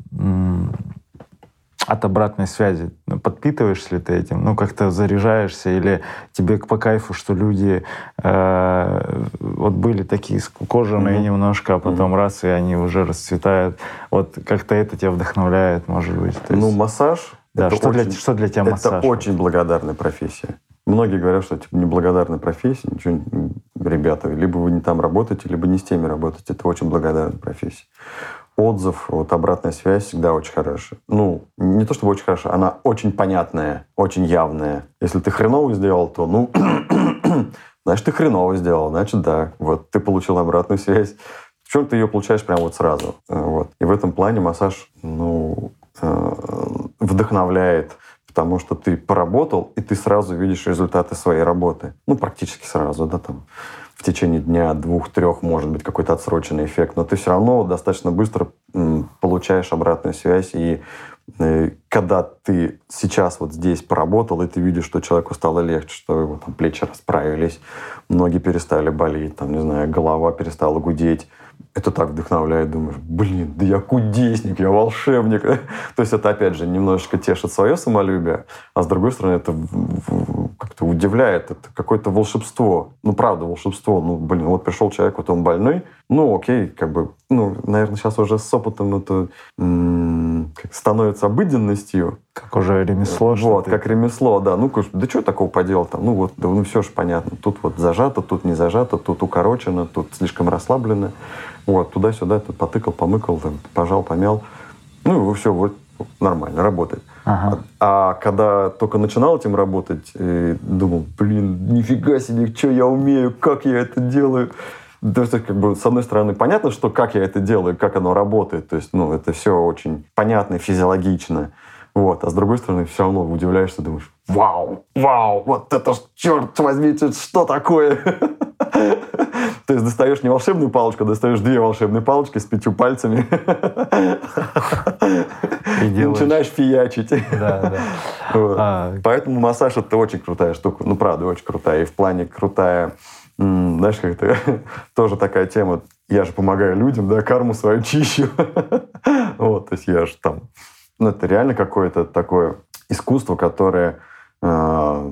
от обратной связи? Подпитываешься ли ты этим? Ну, как-то заряжаешься? Или тебе по кайфу, что люди э, вот были такие скукоженные mm-hmm. немножко, а потом mm-hmm. раз, и они уже расцветают. Вот как-то это тебя вдохновляет, может быть? Ну, есть... Ну, массаж... Да, что, очень, для, что для тебя массаж? Это очень благодарная профессия. Многие говорят, что типа неблагодарная профессия, ничего, ребята, либо вы не там работаете, либо не с теми работаете. Это очень благодарная профессия. Отзыв, вот обратная связь всегда очень хорошая. Ну, не то чтобы очень хорошая, она очень понятная, очень явная. Если ты хреново сделал, то, ну, значит, ты хреново сделал, значит, да. Вот ты получил обратную связь. Причем ты ее получаешь прямо вот сразу. Вот. И в этом плане массаж, ну, э, вдохновляет потому что ты поработал, и ты сразу видишь результаты своей работы. Ну, практически сразу, да, там в течение дня, двух, трех, может быть, какой-то отсроченный эффект, но ты все равно достаточно быстро получаешь обратную связь, и э, когда ты сейчас вот здесь поработал, и ты видишь, что человеку стало легче, что его там плечи расправились, ноги перестали болеть, там, не знаю, голова перестала гудеть, это так вдохновляет, думаешь, блин, да я кудесник, я волшебник. То есть это, опять же, немножечко тешит свое самолюбие, а с другой стороны, это как-то удивляет, это какое-то волшебство. Ну, правда, волшебство. Ну, блин, вот пришел человек, вот он больной, ну, окей, как бы, ну, наверное, сейчас уже с опытом это м- становится обыденностью. Как уже ремесло. Вот, как ремесло, да. Ну, да что такого поделать там? Ну, вот, да, ну, все же понятно. Тут вот зажато, тут не зажато, тут укорочено, тут слишком расслаблено. Вот, туда-сюда, тут потыкал, помыкал, там, пожал, помял. Ну, все, вот, нормально, работает. Ага. А, а когда только начинал этим работать, думал, блин, нифига себе, что я умею, как я это делаю. То есть, как бы, с одной стороны, понятно, что как я это делаю, как оно работает. То есть, ну, это все очень понятно, физиологично. Вот. А с другой стороны, все равно удивляешься, думаешь, вау, вау, вот это ж, черт возьми, что такое? То есть достаешь не волшебную палочку, а достаешь две волшебные палочки с пятью пальцами. И, начинаешь фиячить. Да, да. А. Поэтому массаж это очень крутая штука. Ну, правда, очень крутая. И в плане крутая знаешь, как это тоже такая тема. Я же помогаю людям, да, карму свою чищу. вот, то есть я же там... Ну, это реально какое-то такое искусство, которое... Э,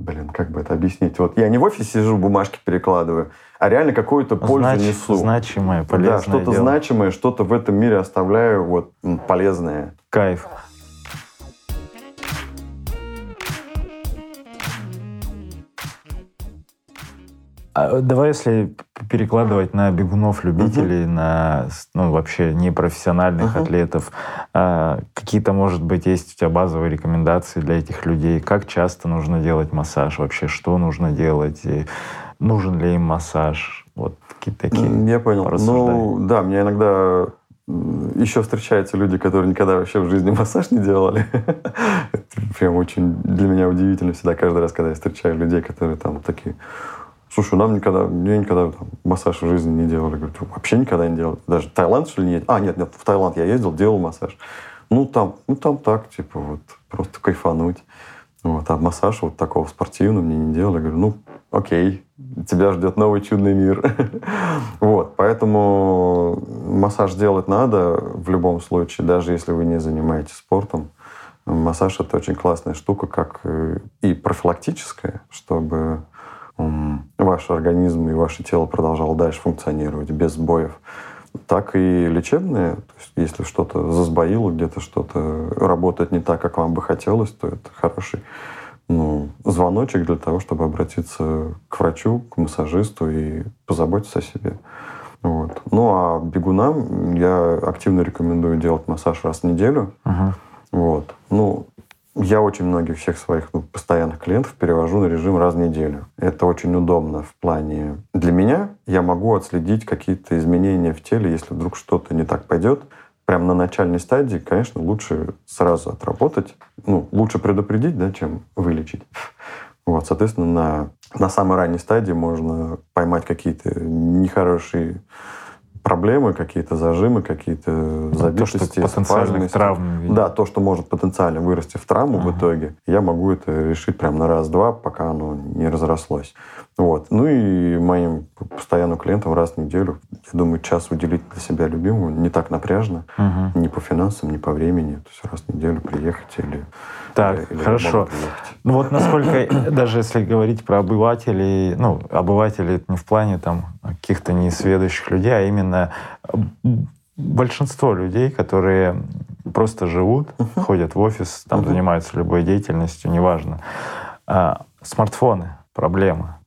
блин, как бы это объяснить? Вот я не в офисе сижу, бумажки перекладываю, а реально какую-то пользу Знач, несу. Значимое, полезное Да, что-то значимое, что-то в этом мире оставляю вот полезное. Кайф. А давай, если перекладывать на бегунов-любителей, uh-huh. на ну, вообще непрофессиональных uh-huh. атлетов, а, какие-то, может быть, есть у тебя базовые рекомендации для этих людей? Как часто нужно делать массаж? Вообще, что нужно делать? И нужен ли им массаж? Вот какие-то такие. Я понял. Ну, да, мне иногда еще встречаются люди, которые никогда вообще в жизни массаж не делали. Это прям очень для меня удивительно всегда каждый раз, когда я встречаю людей, которые там такие Слушай, нам никогда, мне никогда там, массаж в жизни не делали. Говорю, вообще никогда не делали. Даже в Таиланд, что ли, не А, нет, нет, в Таиланд я ездил, делал массаж. Ну, там, ну, там так, типа, вот, просто кайфануть. Вот, а массаж вот такого спортивного мне не делали. говорю, ну, окей, тебя ждет новый чудный мир. вот, поэтому массаж делать надо в любом случае, даже если вы не занимаетесь спортом. Массаж — это очень классная штука, как и профилактическая, чтобы ваш организм и ваше тело продолжало дальше функционировать без сбоев, так и лечебные. То есть, если что-то засбоило, где-то что-то работает не так, как вам бы хотелось, то это хороший ну, звоночек для того, чтобы обратиться к врачу, к массажисту и позаботиться о себе. Вот. Ну а бегунам я активно рекомендую делать массаж раз в неделю. Uh-huh. Вот. Ну, я очень многих всех своих ну, постоянных клиентов перевожу на режим раз в неделю. Это очень удобно в плане... Для меня я могу отследить какие-то изменения в теле, если вдруг что-то не так пойдет. Прямо на начальной стадии, конечно, лучше сразу отработать. Ну, лучше предупредить, да, чем вылечить. Вот, соответственно, на, на самой ранней стадии можно поймать какие-то нехорошие проблемы, какие-то зажимы, какие-то забитости, то, что потенциальных травм. Да, то, что может потенциально вырасти в травму ага. в итоге, я могу это решить прямо на раз-два, пока оно не разрослось. Вот. Ну и моим постоянным клиентам раз в неделю, я думаю, час уделить для себя любимому не так напряжно, угу. ни по финансам, ни по времени. То есть раз в неделю приехать или так, или хорошо. Ну вот насколько, даже если говорить про обывателей, ну, обывателей это не в плане там каких-то несведущих людей, а именно большинство людей, которые просто живут, uh-huh. ходят в офис, там uh-huh. занимаются любой деятельностью, неважно. А, смартфоны, проблема.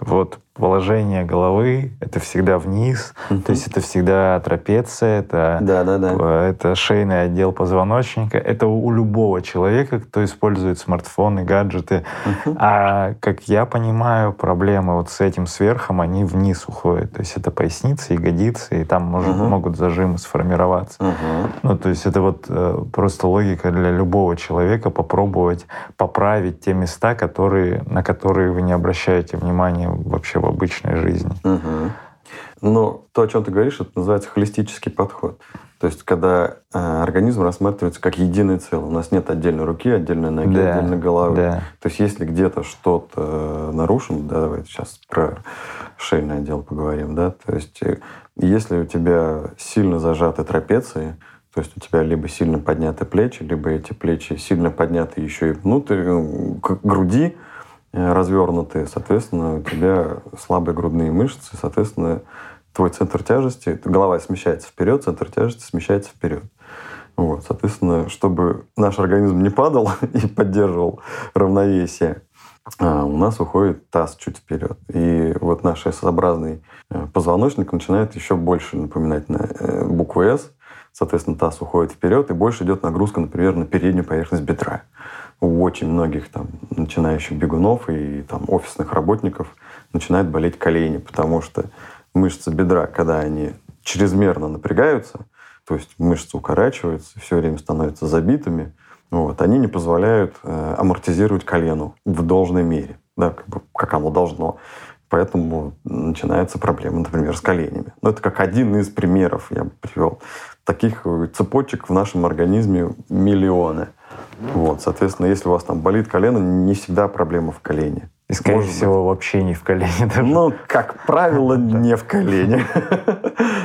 Вот положение головы это всегда вниз, угу. то есть это всегда трапеция, это, да, да, да. это шейный отдел позвоночника. Это у любого человека, кто использует смартфоны, гаджеты. Угу. А как я понимаю, проблемы вот с этим сверхом, они вниз уходят. То есть это поясница, ягодицы, и там может, угу. могут зажимы сформироваться. Угу. Ну, то есть это вот э, просто логика для любого человека попробовать поправить те места, которые, на которые вы не обращаете внимания вообще обычной жизни. Угу. Но то, о чем ты говоришь, это называется холистический подход. То есть, когда э, организм рассматривается как единое целое. У нас нет отдельной руки, отдельной ноги, да, отдельной головы. Да. То есть, если где-то что-то э, нарушено, да, давайте сейчас про шейное отдел поговорим, да, то есть, э, если у тебя сильно зажаты трапеции, то есть у тебя либо сильно подняты плечи, либо эти плечи сильно подняты еще и внутрь, ну, к груди, Э, развернутые, соответственно, у тебя слабые грудные мышцы, соответственно, твой центр тяжести, голова смещается вперед, центр тяжести смещается вперед. Вот, соответственно, чтобы наш организм не падал и поддерживал равновесие, а, у нас уходит таз чуть вперед. И вот наш S-образный э, позвоночник начинает еще больше напоминать на э, букву S. Соответственно, таз уходит вперед, и больше идет нагрузка, например, на переднюю поверхность бедра у очень многих там начинающих бегунов и там офисных работников начинает болеть колени, потому что мышцы бедра, когда они чрезмерно напрягаются, то есть мышцы укорачиваются, все время становятся забитыми, вот, они не позволяют э, амортизировать колену в должной мере, да, как, бы, как оно должно. Поэтому начинаются проблемы, например, с коленями. Но это как один из примеров я привел. Таких цепочек в нашем организме миллионы. Вот, соответственно, если у вас там болит колено, не всегда проблема в колене. И, скорее Может всего, быть. вообще не в колене даже. Ну, как правило, не в колене.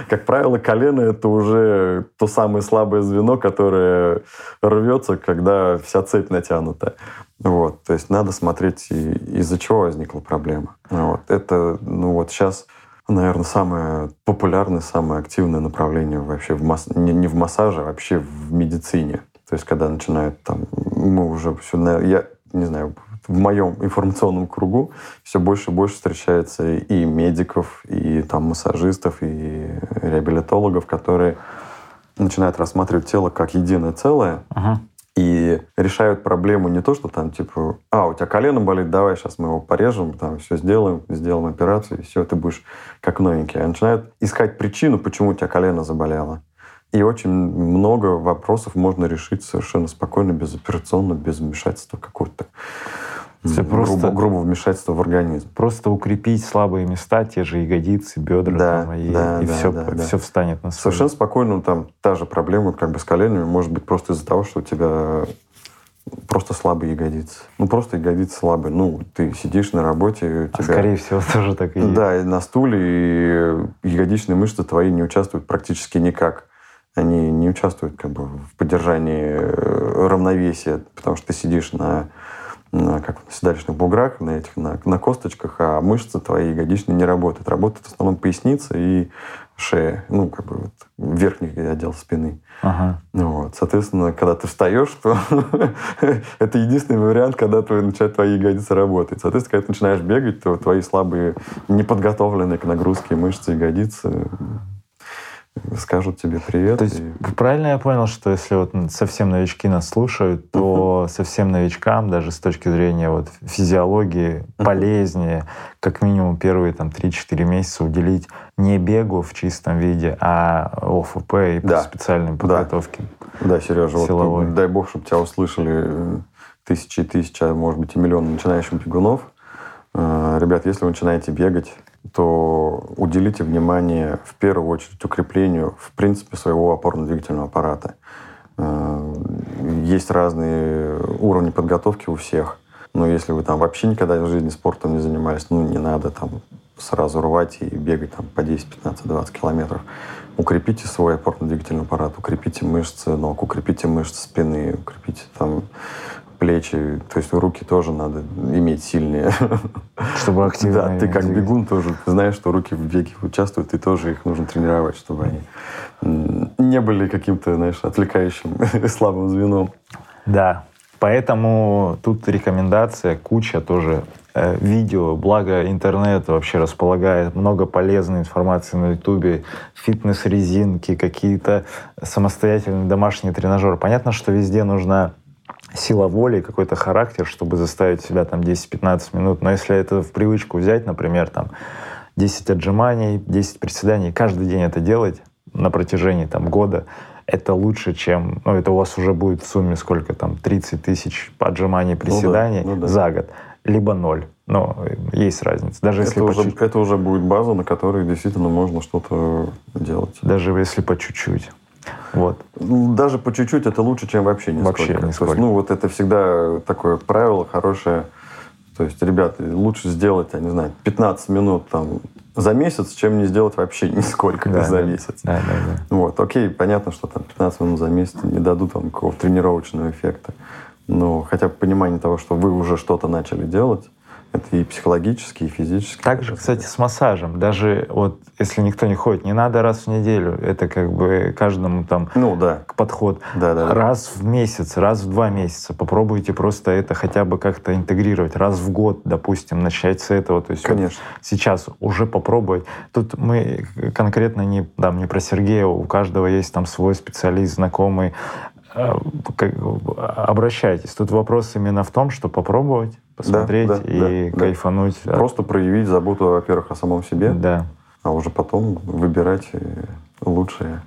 Как правило, колено — это уже то самое слабое звено, которое рвется, когда вся цепь натянута. Вот. То есть надо смотреть, из-за чего возникла проблема. Вот. Это, ну вот сейчас, наверное, самое популярное, самое активное направление вообще в масс... не, не в массаже, а вообще в медицине. То есть, когда начинают там, мы уже все, я не знаю, в моем информационном кругу все больше и больше встречается и медиков, и там массажистов, и реабилитологов, которые начинают рассматривать тело как единое целое. Uh-huh. И решают проблему не то, что там типа, а, у тебя колено болит, давай сейчас мы его порежем, там все сделаем, сделаем операцию, и все, ты будешь как новенький. А начинают искать причину, почему у тебя колено заболело. И очень много вопросов можно решить совершенно спокойно, безоперационно, без вмешательства какого-то все просто грубо, грубо вмешательство в организм. Просто укрепить слабые места, те же ягодицы, бедра, да, там, и, да, и да, все, да, все да. встанет на свой. Совершенно спокойно, там та же проблема как бы с коленями может быть просто из-за того, что у тебя просто слабые ягодицы. Ну, просто ягодицы слабые. Ну, ты сидишь на работе, у а тебя... скорее всего, тоже так и есть. Да, и на стуле, и ягодичные мышцы твои не участвуют практически никак. Они не участвуют как бы в поддержании э, равновесия, потому что ты сидишь на на, как на седалищных буграх, на этих, на, на косточках, а мышцы твои ягодичные не работают. Работает в основном поясница и шея, ну, как бы вот верхний отдел спины. Ага. Ну вот. Соответственно, когда ты встаешь, то это единственный вариант, когда твои, начинают твои ягодицы работать. Соответственно, когда ты начинаешь бегать, то твои слабые, неподготовленные к нагрузке мышцы ягодицы скажут тебе привет. То есть и... правильно я понял, что если вот совсем новички нас слушают, то uh-huh. совсем новичкам даже с точки зрения вот физиологии uh-huh. полезнее как минимум первые там 3-4 месяца уделить не бегу в чистом виде, а ОФП и да. специальной подготовке. Да, да Сережа, силовой. вот дай бог, чтобы тебя услышали э, тысячи и тысячи, а может быть и миллион начинающих бегунов. Э, ребят, если вы начинаете бегать, то уделите внимание в первую очередь укреплению, в принципе, своего опорно-двигательного аппарата. Э, есть разные уровни подготовки у всех. Но если вы там вообще никогда в жизни спортом не занимались, ну, не надо там сразу рвать и бегать там по 10, 15, 20 километров. Укрепите свой опорно-двигательный аппарат, укрепите мышцы ног, укрепите мышцы спины, укрепите там плечи, то есть руки тоже надо иметь сильные. Чтобы активно. Да, ты как бегун тоже знаешь, что руки в беге участвуют, и тоже их нужно тренировать, чтобы они не были каким-то, знаешь, отвлекающим слабым звеном. Да, поэтому тут рекомендация, куча тоже э, видео, благо интернет вообще располагает много полезной информации на ютубе, фитнес-резинки, какие-то самостоятельные домашние тренажеры. Понятно, что везде нужна сила воли, какой-то характер, чтобы заставить себя там 10-15 минут. Но если это в привычку взять, например, там 10 отжиманий, 10 приседаний, каждый день это делать на протяжении там года, это лучше, чем... Ну, это у вас уже будет в сумме сколько там, 30 тысяч отжиманий, приседаний ну да, ну да. за год. Либо ноль. Но есть разница. Даже это если уже, по это уже будет база, на которой действительно можно что-то делать. Даже если по чуть-чуть. Вот. Ну, даже по чуть-чуть это лучше, чем вообще нисколько. Вообще нисколько. То есть, ну, вот это всегда такое правило хорошее. То есть, ребята, лучше сделать, я не знаю, 15 минут там за месяц, чем не сделать вообще нисколько да, за да, месяц. Да, да, да. Вот, окей, понятно, что там 15 минут за месяц не дадут там какого-то тренировочного эффекта. Но хотя бы понимание того, что вы уже что-то начали делать, это и психологически, и физически. Также, кстати, с массажем. Даже вот если никто не ходит, не надо раз в неделю. Это как бы каждому там ну, да. подход. Да, да, раз да. в месяц, раз в два месяца. Попробуйте просто это хотя бы как-то интегрировать. Раз в год, допустим, начать с этого. То есть Конечно. Вот сейчас уже попробовать. Тут мы конкретно не, да, не про Сергея. У каждого есть там свой специалист, знакомый. Э, обращайтесь. Тут вопрос именно в том, что попробовать, посмотреть да, да, и да, кайфануть. Да. Просто проявить заботу, во-первых, о самом себе, да. а уже потом выбирать лучшее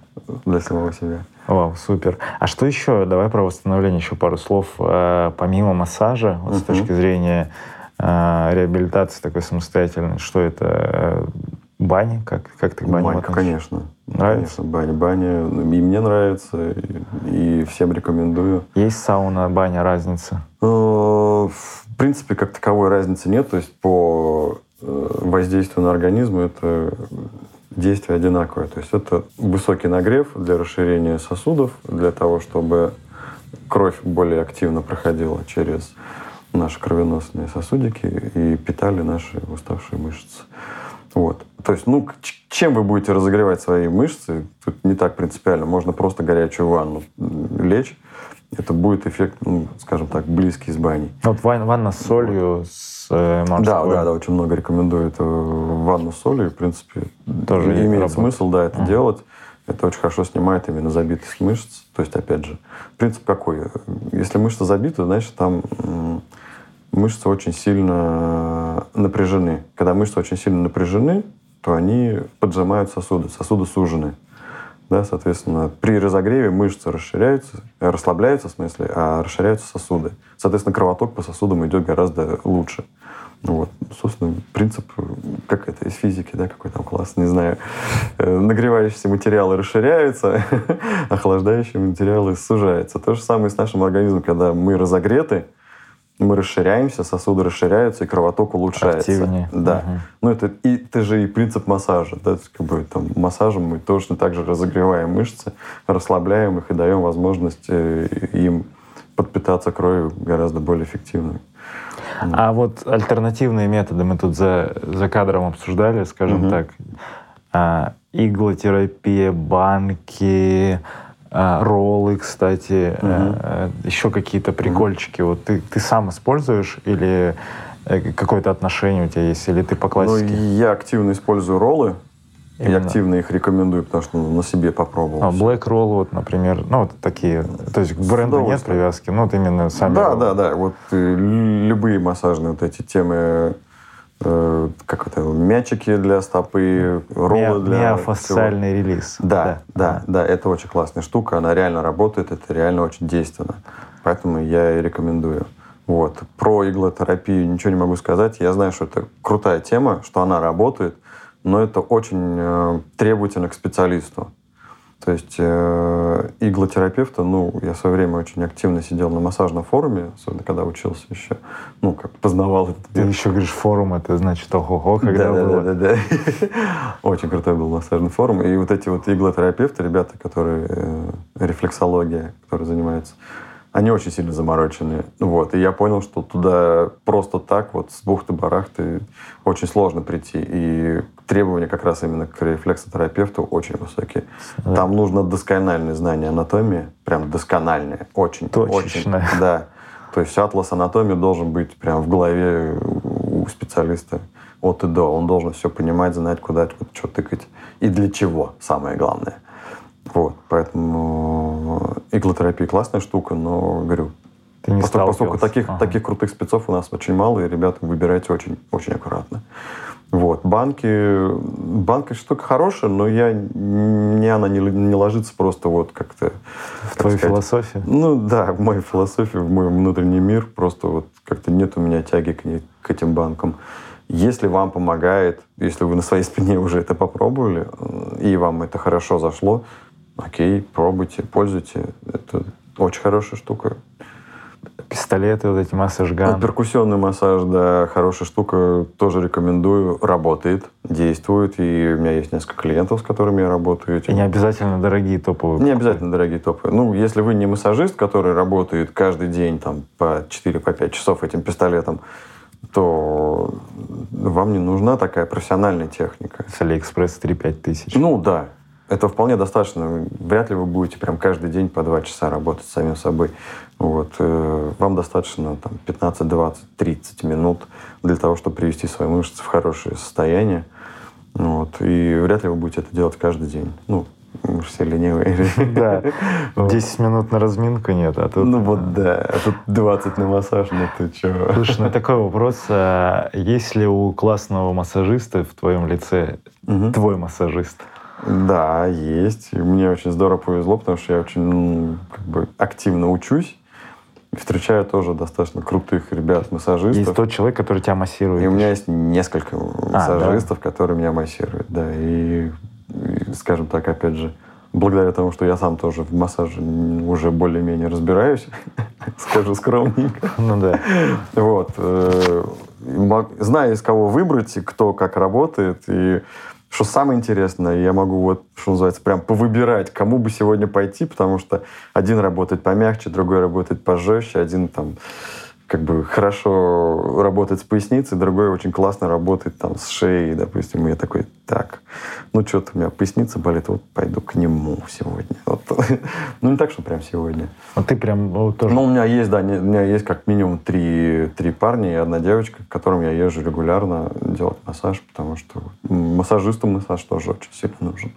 для самого себя. Вау, супер. А что еще? Давай про восстановление еще пару слов. Э, помимо массажа, вот uh-huh. с точки зрения э, реабилитации такой самостоятельной, что это? Бани? Как, как ты к бане Банька, конечно. Нравится? Конечно, баня. Баня и мне нравится, и, и всем рекомендую. Есть сауна, баня, разница? Э, в принципе, как таковой разницы нет. То есть по э, воздействию на организм это действие одинаковое. То есть это высокий нагрев для расширения сосудов, для того, чтобы кровь более активно проходила через наши кровеносные сосудики и питали наши уставшие мышцы. Вот. То есть, ну, чем вы будете разогревать свои мышцы, тут не так принципиально. Можно просто горячую ванну лечь. Это будет эффект, ну, скажем так, близкий с баней. Вот ванна с солью, с э, морской. Да, да, да, очень много рекомендуют э, ванну с солью. В принципе, Тоже имеет работает. смысл, да, это uh-huh. делать. Это очень хорошо снимает именно забитость мышц. То есть, опять же, принцип какой? Если мышца забита, значит, там мышцы очень сильно напряжены. Когда мышцы очень сильно напряжены, то они поджимают сосуды, сосуды сужены. Да, соответственно, при разогреве мышцы расширяются, э, расслабляются, в смысле, а расширяются сосуды. Соответственно, кровоток по сосудам идет гораздо лучше. Вот, собственно, принцип, как это из физики, да, какой там класс, не знаю. Э, нагревающиеся материалы расширяются, охлаждающие материалы сужаются. То же самое с нашим организмом, когда мы разогреты, мы расширяемся, сосуды расширяются, и кровоток улучшается. Активнее. Да. Угу. Ну, это, и, это же и принцип массажа. Да? Как бы, там, массажем мы точно так же разогреваем мышцы, расслабляем их и даем возможность э, им подпитаться кровью гораздо более эффективно. А вот альтернативные методы мы тут за, за кадром обсуждали, скажем угу. так. А, иглотерапия, банки, роллы, кстати, угу. а, еще какие-то прикольчики. Угу. Вот ты, ты сам используешь или э, какое-то отношение у тебя есть, или ты по классике? Ну, я активно использую роллы. Именно. Я активно их рекомендую, потому что ну, на себе попробовал. А, Black Roll, вот, например, ну, вот такие, то есть к бренду нет привязки, ну, вот именно сами Да, роллы. да, да, вот э, любые массажные вот эти темы, э, как это, мячики для стопы, роллы Мио, для... Миофасциальный релиз. Да, да, да, да, это очень классная штука, она реально работает, это реально очень действенно, поэтому я и рекомендую. Вот. Про иглотерапию ничего не могу сказать. Я знаю, что это крутая тема, что она работает, но это очень э, требовательно к специалисту. То есть э, иглотерапевта, ну, я в свое время очень активно сидел на массажном форуме, особенно когда учился еще, ну, как познавал этот Ты еще говоришь форум, это значит ого-го, когда да, было. Да, да, да, Очень крутой был массажный форум. И вот эти вот иглотерапевты, ребята, которые, э, рефлексология, которые занимаются, они очень сильно заморочены. Вот. И я понял, что туда просто так, вот с бухты-барахты, очень сложно прийти. И требования как раз именно к рефлексотерапевту очень высокие. Да. Там нужно доскональное знание анатомии, прям доскональное, очень. Точечное. Очень, да. То есть атлас анатомии должен быть прям в голове у специалиста от и до. Он должен все понимать, знать, куда что тыкать и для чего, самое главное. Вот, поэтому иглотерапия классная штука, но, говорю, Ты не поскольку, поскольку таких, ага. таких крутых спецов у нас очень мало, и ребята выбирайте очень, очень аккуратно. Вот. Банки, банка штука хорошая, но я, мне она не, не ложится просто вот как-то... В как твою сказать, философию? Ну да, в мою философию, в мой внутренний мир. Просто вот как-то нет у меня тяги к, ней, к этим банкам. Если вам помогает, если вы на своей спине уже это попробовали, и вам это хорошо зашло, окей, пробуйте, пользуйте. Это очень хорошая штука. Пистолеты, вот эти массаж-ган. Ну, перкуссионный массаж, да, хорошая штука, тоже рекомендую. Работает, действует. И у меня есть несколько клиентов, с которыми я работаю. И не обязательно дорогие топовые. Не обязательно дорогие топовые. Ну, если вы не массажист, который работает каждый день там, по 4-5 по часов этим пистолетом, то вам не нужна такая профессиональная техника. С Алиэкспресс 3-5 тысяч. Ну да, это вполне достаточно. Вряд ли вы будете прям каждый день по два часа работать с самим собой. Вот. Э, вам достаточно там, 15, 20, 30 минут для того, чтобы привести свои мышцы в хорошее состояние. Вот. И вряд ли вы будете это делать каждый день. Ну, мы все ленивые. Да. 10 минут на разминку нет, а тут... Ну вот да, а тут 20 на массаж, ну ты чего? Слушай, ну такой вопрос. А есть ли у классного массажиста в твоем лице твой массажист? Да, есть. И мне очень здорово повезло, потому что я очень ну, как бы активно учусь. Встречаю тоже достаточно крутых ребят, массажистов. Есть тот человек, который тебя массирует. И у меня есть несколько массажистов, а, да? которые меня массируют. Да, и, и, скажем так, опять же, благодаря тому, что я сам тоже в массаже уже более-менее разбираюсь, скажу скромненько. Ну да. Вот. Э, знаю, из кого выбрать, и кто как работает, и что самое интересное, я могу вот, что называется, прям повыбирать, кому бы сегодня пойти, потому что один работает помягче, другой работает пожестче, один там как бы хорошо работает с поясницей, другой очень классно работает там с шеей, допустим. И я такой, так, ну что-то у меня поясница болит, вот пойду к нему сегодня. Вот. ну не так, что прям сегодня. А ты прям ну, тоже... Ну у меня есть, да, у меня есть как минимум три, три парня и одна девочка, к которым я езжу регулярно делать массаж, потому что массажисту массаж тоже очень сильно нужен.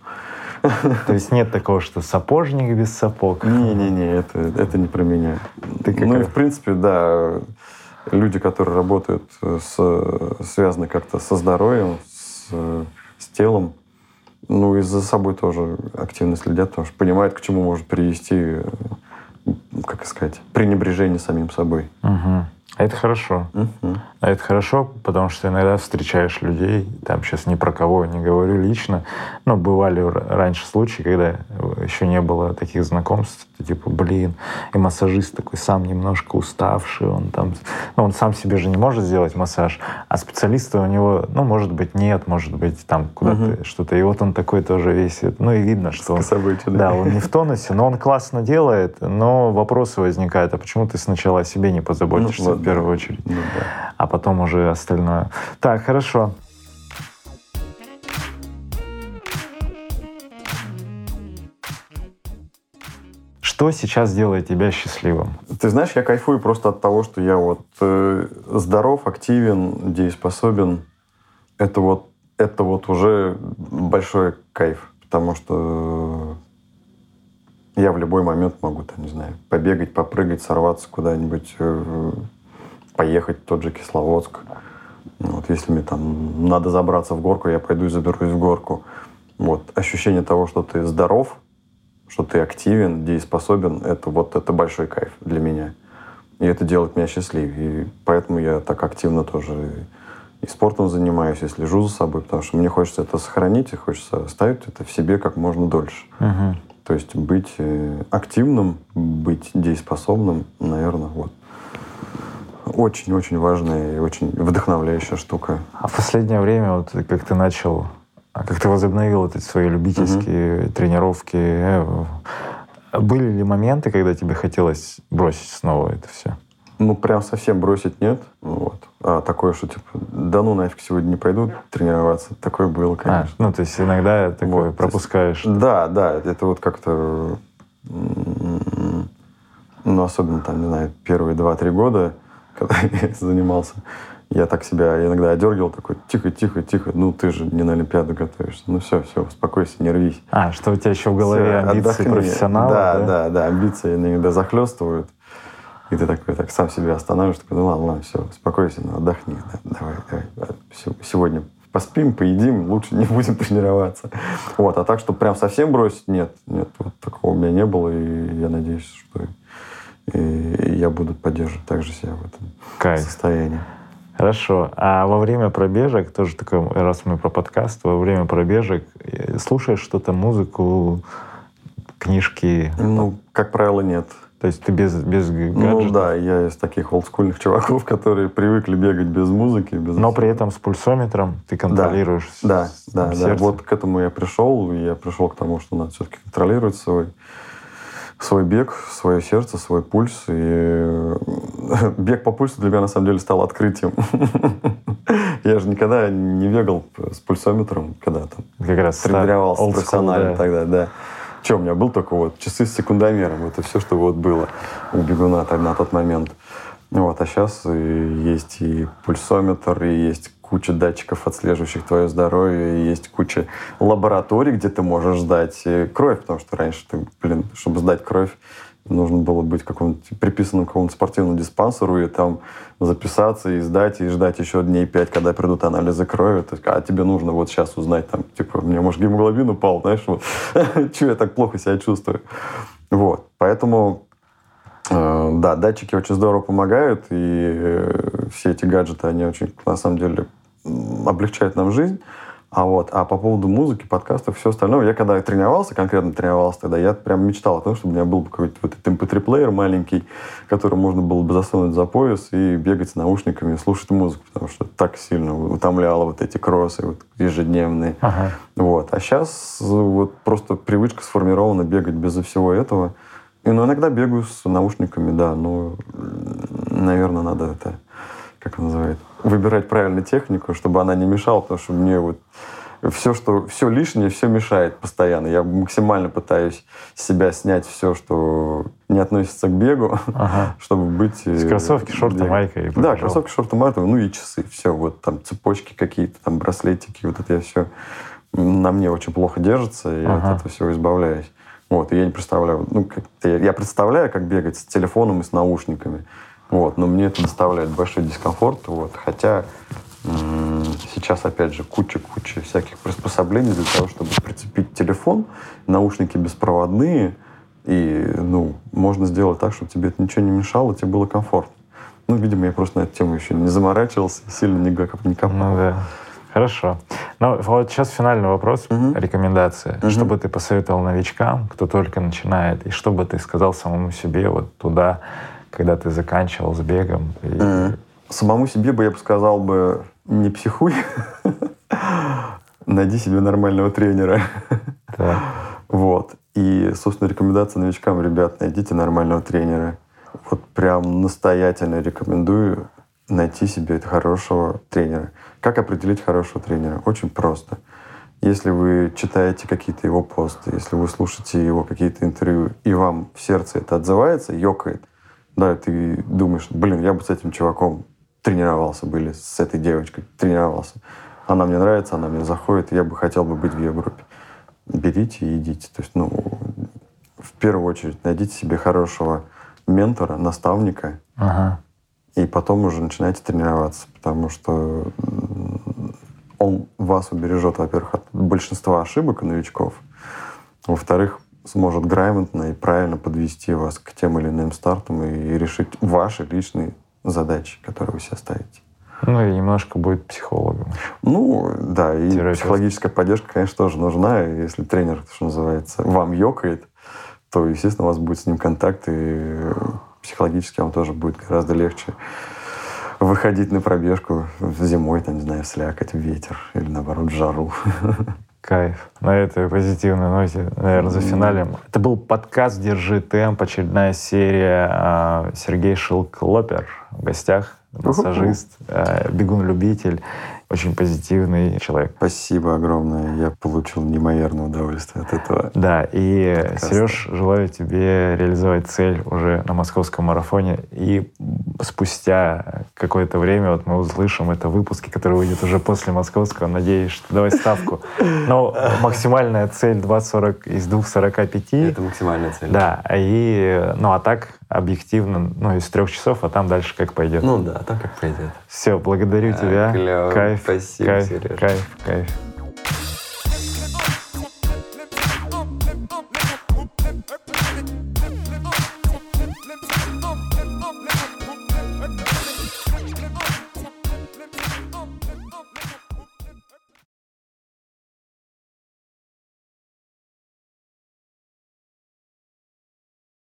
То есть нет такого, что сапожник без сапог? Не-не-не, это, это не про меня. Ты ну и в принципе, да, люди, которые работают, с, связаны как-то со здоровьем, с, с телом, ну и за собой тоже активно следят, потому что понимают, к чему может привести как сказать, пренебрежение самим собой. Угу. А это хорошо. Угу. А это хорошо, потому что иногда встречаешь людей, там сейчас ни про кого не говорю лично, но бывали раньше случаи, когда еще не было таких знакомств, ты типа, блин, и массажист такой сам немножко уставший, он там, ну, он сам себе же не может сделать массаж, а специалиста у него, ну, может быть, нет, может быть, там куда-то угу. что-то, и вот он такой тоже весь, ну, и видно, что он, да, он не в тонусе, но он классно делает, но вопросы возникают, а почему ты сначала о себе не позаботишься ну, в первую очередь, ну, да. а потом уже остальное. Так, хорошо. Что сейчас делает тебя счастливым? Ты знаешь, я кайфую просто от того, что я вот э, здоров, активен, дееспособен. Это вот, это вот уже большой кайф, потому что я в любой момент могу, там, не знаю, побегать, попрыгать, сорваться куда-нибудь, э, поехать в тот же Кисловодск. Вот, если мне там надо забраться в горку, я пойду и заберусь в горку. Вот. Ощущение того, что ты здоров, что ты активен, дееспособен, это вот это большой кайф для меня. И это делает меня счастливее. И поэтому я так активно тоже и спортом занимаюсь, и слежу за собой, потому что мне хочется это сохранить, и хочется оставить это в себе как можно дольше. Угу. То есть быть э, активным, быть дееспособным, наверное, вот. Очень-очень важная и очень вдохновляющая штука. А в последнее время, вот как ты начал а как ты возобновил эти свои любительские угу. тренировки? Э, были ли моменты, когда тебе хотелось бросить снова это все? Ну, прям совсем бросить нет. Вот. А такое, что типа, да ну нафиг сегодня не пойду тренироваться. Такое было, а, конечно. А, ну, то есть иногда такое вот, пропускаешь. Есть, да, да. Это вот как-то... Ну, особенно там, не знаю, первые два-три года, когда я занимался я так себя иногда одергивал, такой, тихо, тихо, тихо, ну ты же не на Олимпиаду готовишься. Ну все, все, успокойся, не рвись. А, что у тебя еще в голове все, амбиции отдохни. профессионала? Да, да, да, да, амбиции иногда захлестывают. И ты такой так сам себя останавливаешь, такой, ну ладно, ладно, все, успокойся, ну отдохни, да, давай, давай, сегодня поспим, поедим, лучше не будем тренироваться. Вот, а так, что прям совсем бросить, нет, нет, вот такого у меня не было, и я надеюсь, что и я буду поддерживать также себя в этом Кайф. состоянии. Хорошо. А во время пробежек, тоже такой, раз мы про подкаст, во время пробежек э, слушаешь что-то, музыку, книжки? Ну, как правило, нет. То есть ты без, без гаджетов? Ну да, я из таких олдскульных чуваков, которые привыкли бегать без музыки. Без... Но при этом с пульсометром ты контролируешь Да, да, да, да. Вот к этому я пришел. Я пришел к тому, что надо все-таки контролировать свой свой бег, свое сердце, свой пульс. И э, бег по пульсу для меня на самом деле стал открытием. Я же никогда не бегал с пульсометром, когда там как раз тренировался профессионально тогда, да. Че, у меня был только вот часы с секундомером. Это все, что вот было у бегуна тогда на тот момент. Вот, а сейчас есть и пульсометр, и есть куча датчиков, отслеживающих твое здоровье, и есть куча лабораторий, где ты можешь сдать э, кровь, потому что раньше ты, блин, чтобы сдать кровь, нужно было быть каком-то приписанным к какому-то спортивному диспансеру и там записаться и сдать, и ждать еще дней пять, когда придут анализы крови. То есть, а тебе нужно вот сейчас узнать, там, типа, мне, может, гемоглобин упал, знаешь, вот, чего я так плохо себя чувствую. Вот, поэтому э, да, датчики очень здорово помогают, и э, все эти гаджеты, они очень, на самом деле, облегчает нам жизнь. А вот, а по поводу музыки, подкастов, все остальное, я когда тренировался, конкретно тренировался тогда, я прям мечтал о том, чтобы у меня был какой-то вот этот MP3-плеер маленький, который можно было бы засунуть за пояс и бегать с наушниками, слушать музыку, потому что так сильно утомляло вот эти кроссы вот, ежедневные. Ага. Вот. А сейчас вот просто привычка сформирована бегать безо всего этого. И, ну, иногда бегаю с наушниками, да, но, наверное, надо это, как называется, выбирать правильную технику, чтобы она не мешала, потому что мне вот все, что все лишнее, все мешает постоянно. Я максимально пытаюсь себя снять все, что не относится к бегу, ага. чтобы быть... С кроссовки, шорты, майка. И да, кроссовки, шорты, майка, ну и часы. Все, вот там цепочки какие-то, там браслетики, вот это я все на мне очень плохо держится, и ага. от этого всего избавляюсь. Вот, и я не представляю, ну, как я представляю, как бегать с телефоном и с наушниками. Вот, но мне это доставляет большой дискомфорт. Вот, хотя сейчас, опять же, куча-куча всяких приспособлений для того, чтобы прицепить телефон, наушники беспроводные, И, ну, можно сделать так, чтобы тебе это ничего не мешало, тебе было комфортно. Ну, видимо, я просто на эту тему еще не заморачивался, сильно не, не копал. Ну да. Хорошо. Ну, вот сейчас финальный вопрос, угу. рекомендация. Угу. Что бы ты посоветовал новичкам, кто только начинает, и что бы ты сказал самому себе вот туда, когда ты заканчивал с бегом? И... Угу. Самому себе бы я бы сказал бы, не психуй, найди себе нормального тренера. Да. Вот. И, собственно, рекомендация новичкам, ребят, найдите нормального тренера. Вот прям настоятельно рекомендую найти себе хорошего тренера. Как определить хорошего тренера? Очень просто. Если вы читаете какие-то его посты, если вы слушаете его какие-то интервью, и вам в сердце это отзывается, ёкает, да, ты думаешь, блин, я бы с этим чуваком тренировался бы, или с этой девочкой тренировался. Она мне нравится, она мне заходит, я бы хотел бы быть в ее группе. Берите и идите. То есть, ну, в первую очередь, найдите себе хорошего ментора, наставника, ага. и потом уже начинайте тренироваться, потому что он вас убережет, во-первых, от большинства ошибок новичков, во-вторых, сможет грамотно и правильно подвести вас к тем или иным стартам и решить ваши личные задачи, которые вы себе ставите. Ну и немножко будет психологом. Ну, да, и Терапевт. психологическая поддержка, конечно, тоже нужна. Если тренер, что называется, вам ёкает, то, естественно, у вас будет с ним контакт, и психологически вам тоже будет гораздо легче выходить на пробежку зимой, там, не знаю, слякоть, ветер или, наоборот, в жару. Кайф. На этой позитивной ноте, наверное, за финалем. Это был подкаст «Держи темп», очередная серия. А, Сергей Шилклопер в гостях, массажист, а, бегун-любитель очень позитивный человек. Спасибо огромное. Я получил неимоверное удовольствие от этого. Да, и, подкаста. Сереж, желаю тебе реализовать цель уже на московском марафоне. И спустя какое-то время вот мы услышим это в выпуске, который выйдет уже после московского. Надеюсь, что давай ставку. Но максимальная цель 2.40 из 2.45. Это максимальная цель. Да, и, ну а так объективно, ну, из трех часов, а там дальше как пойдет. Ну да, так как пойдет. Все, благодарю а, тебя. Клево. Кайф. Спасибо, кайф, Сереж. Кайф, кайф.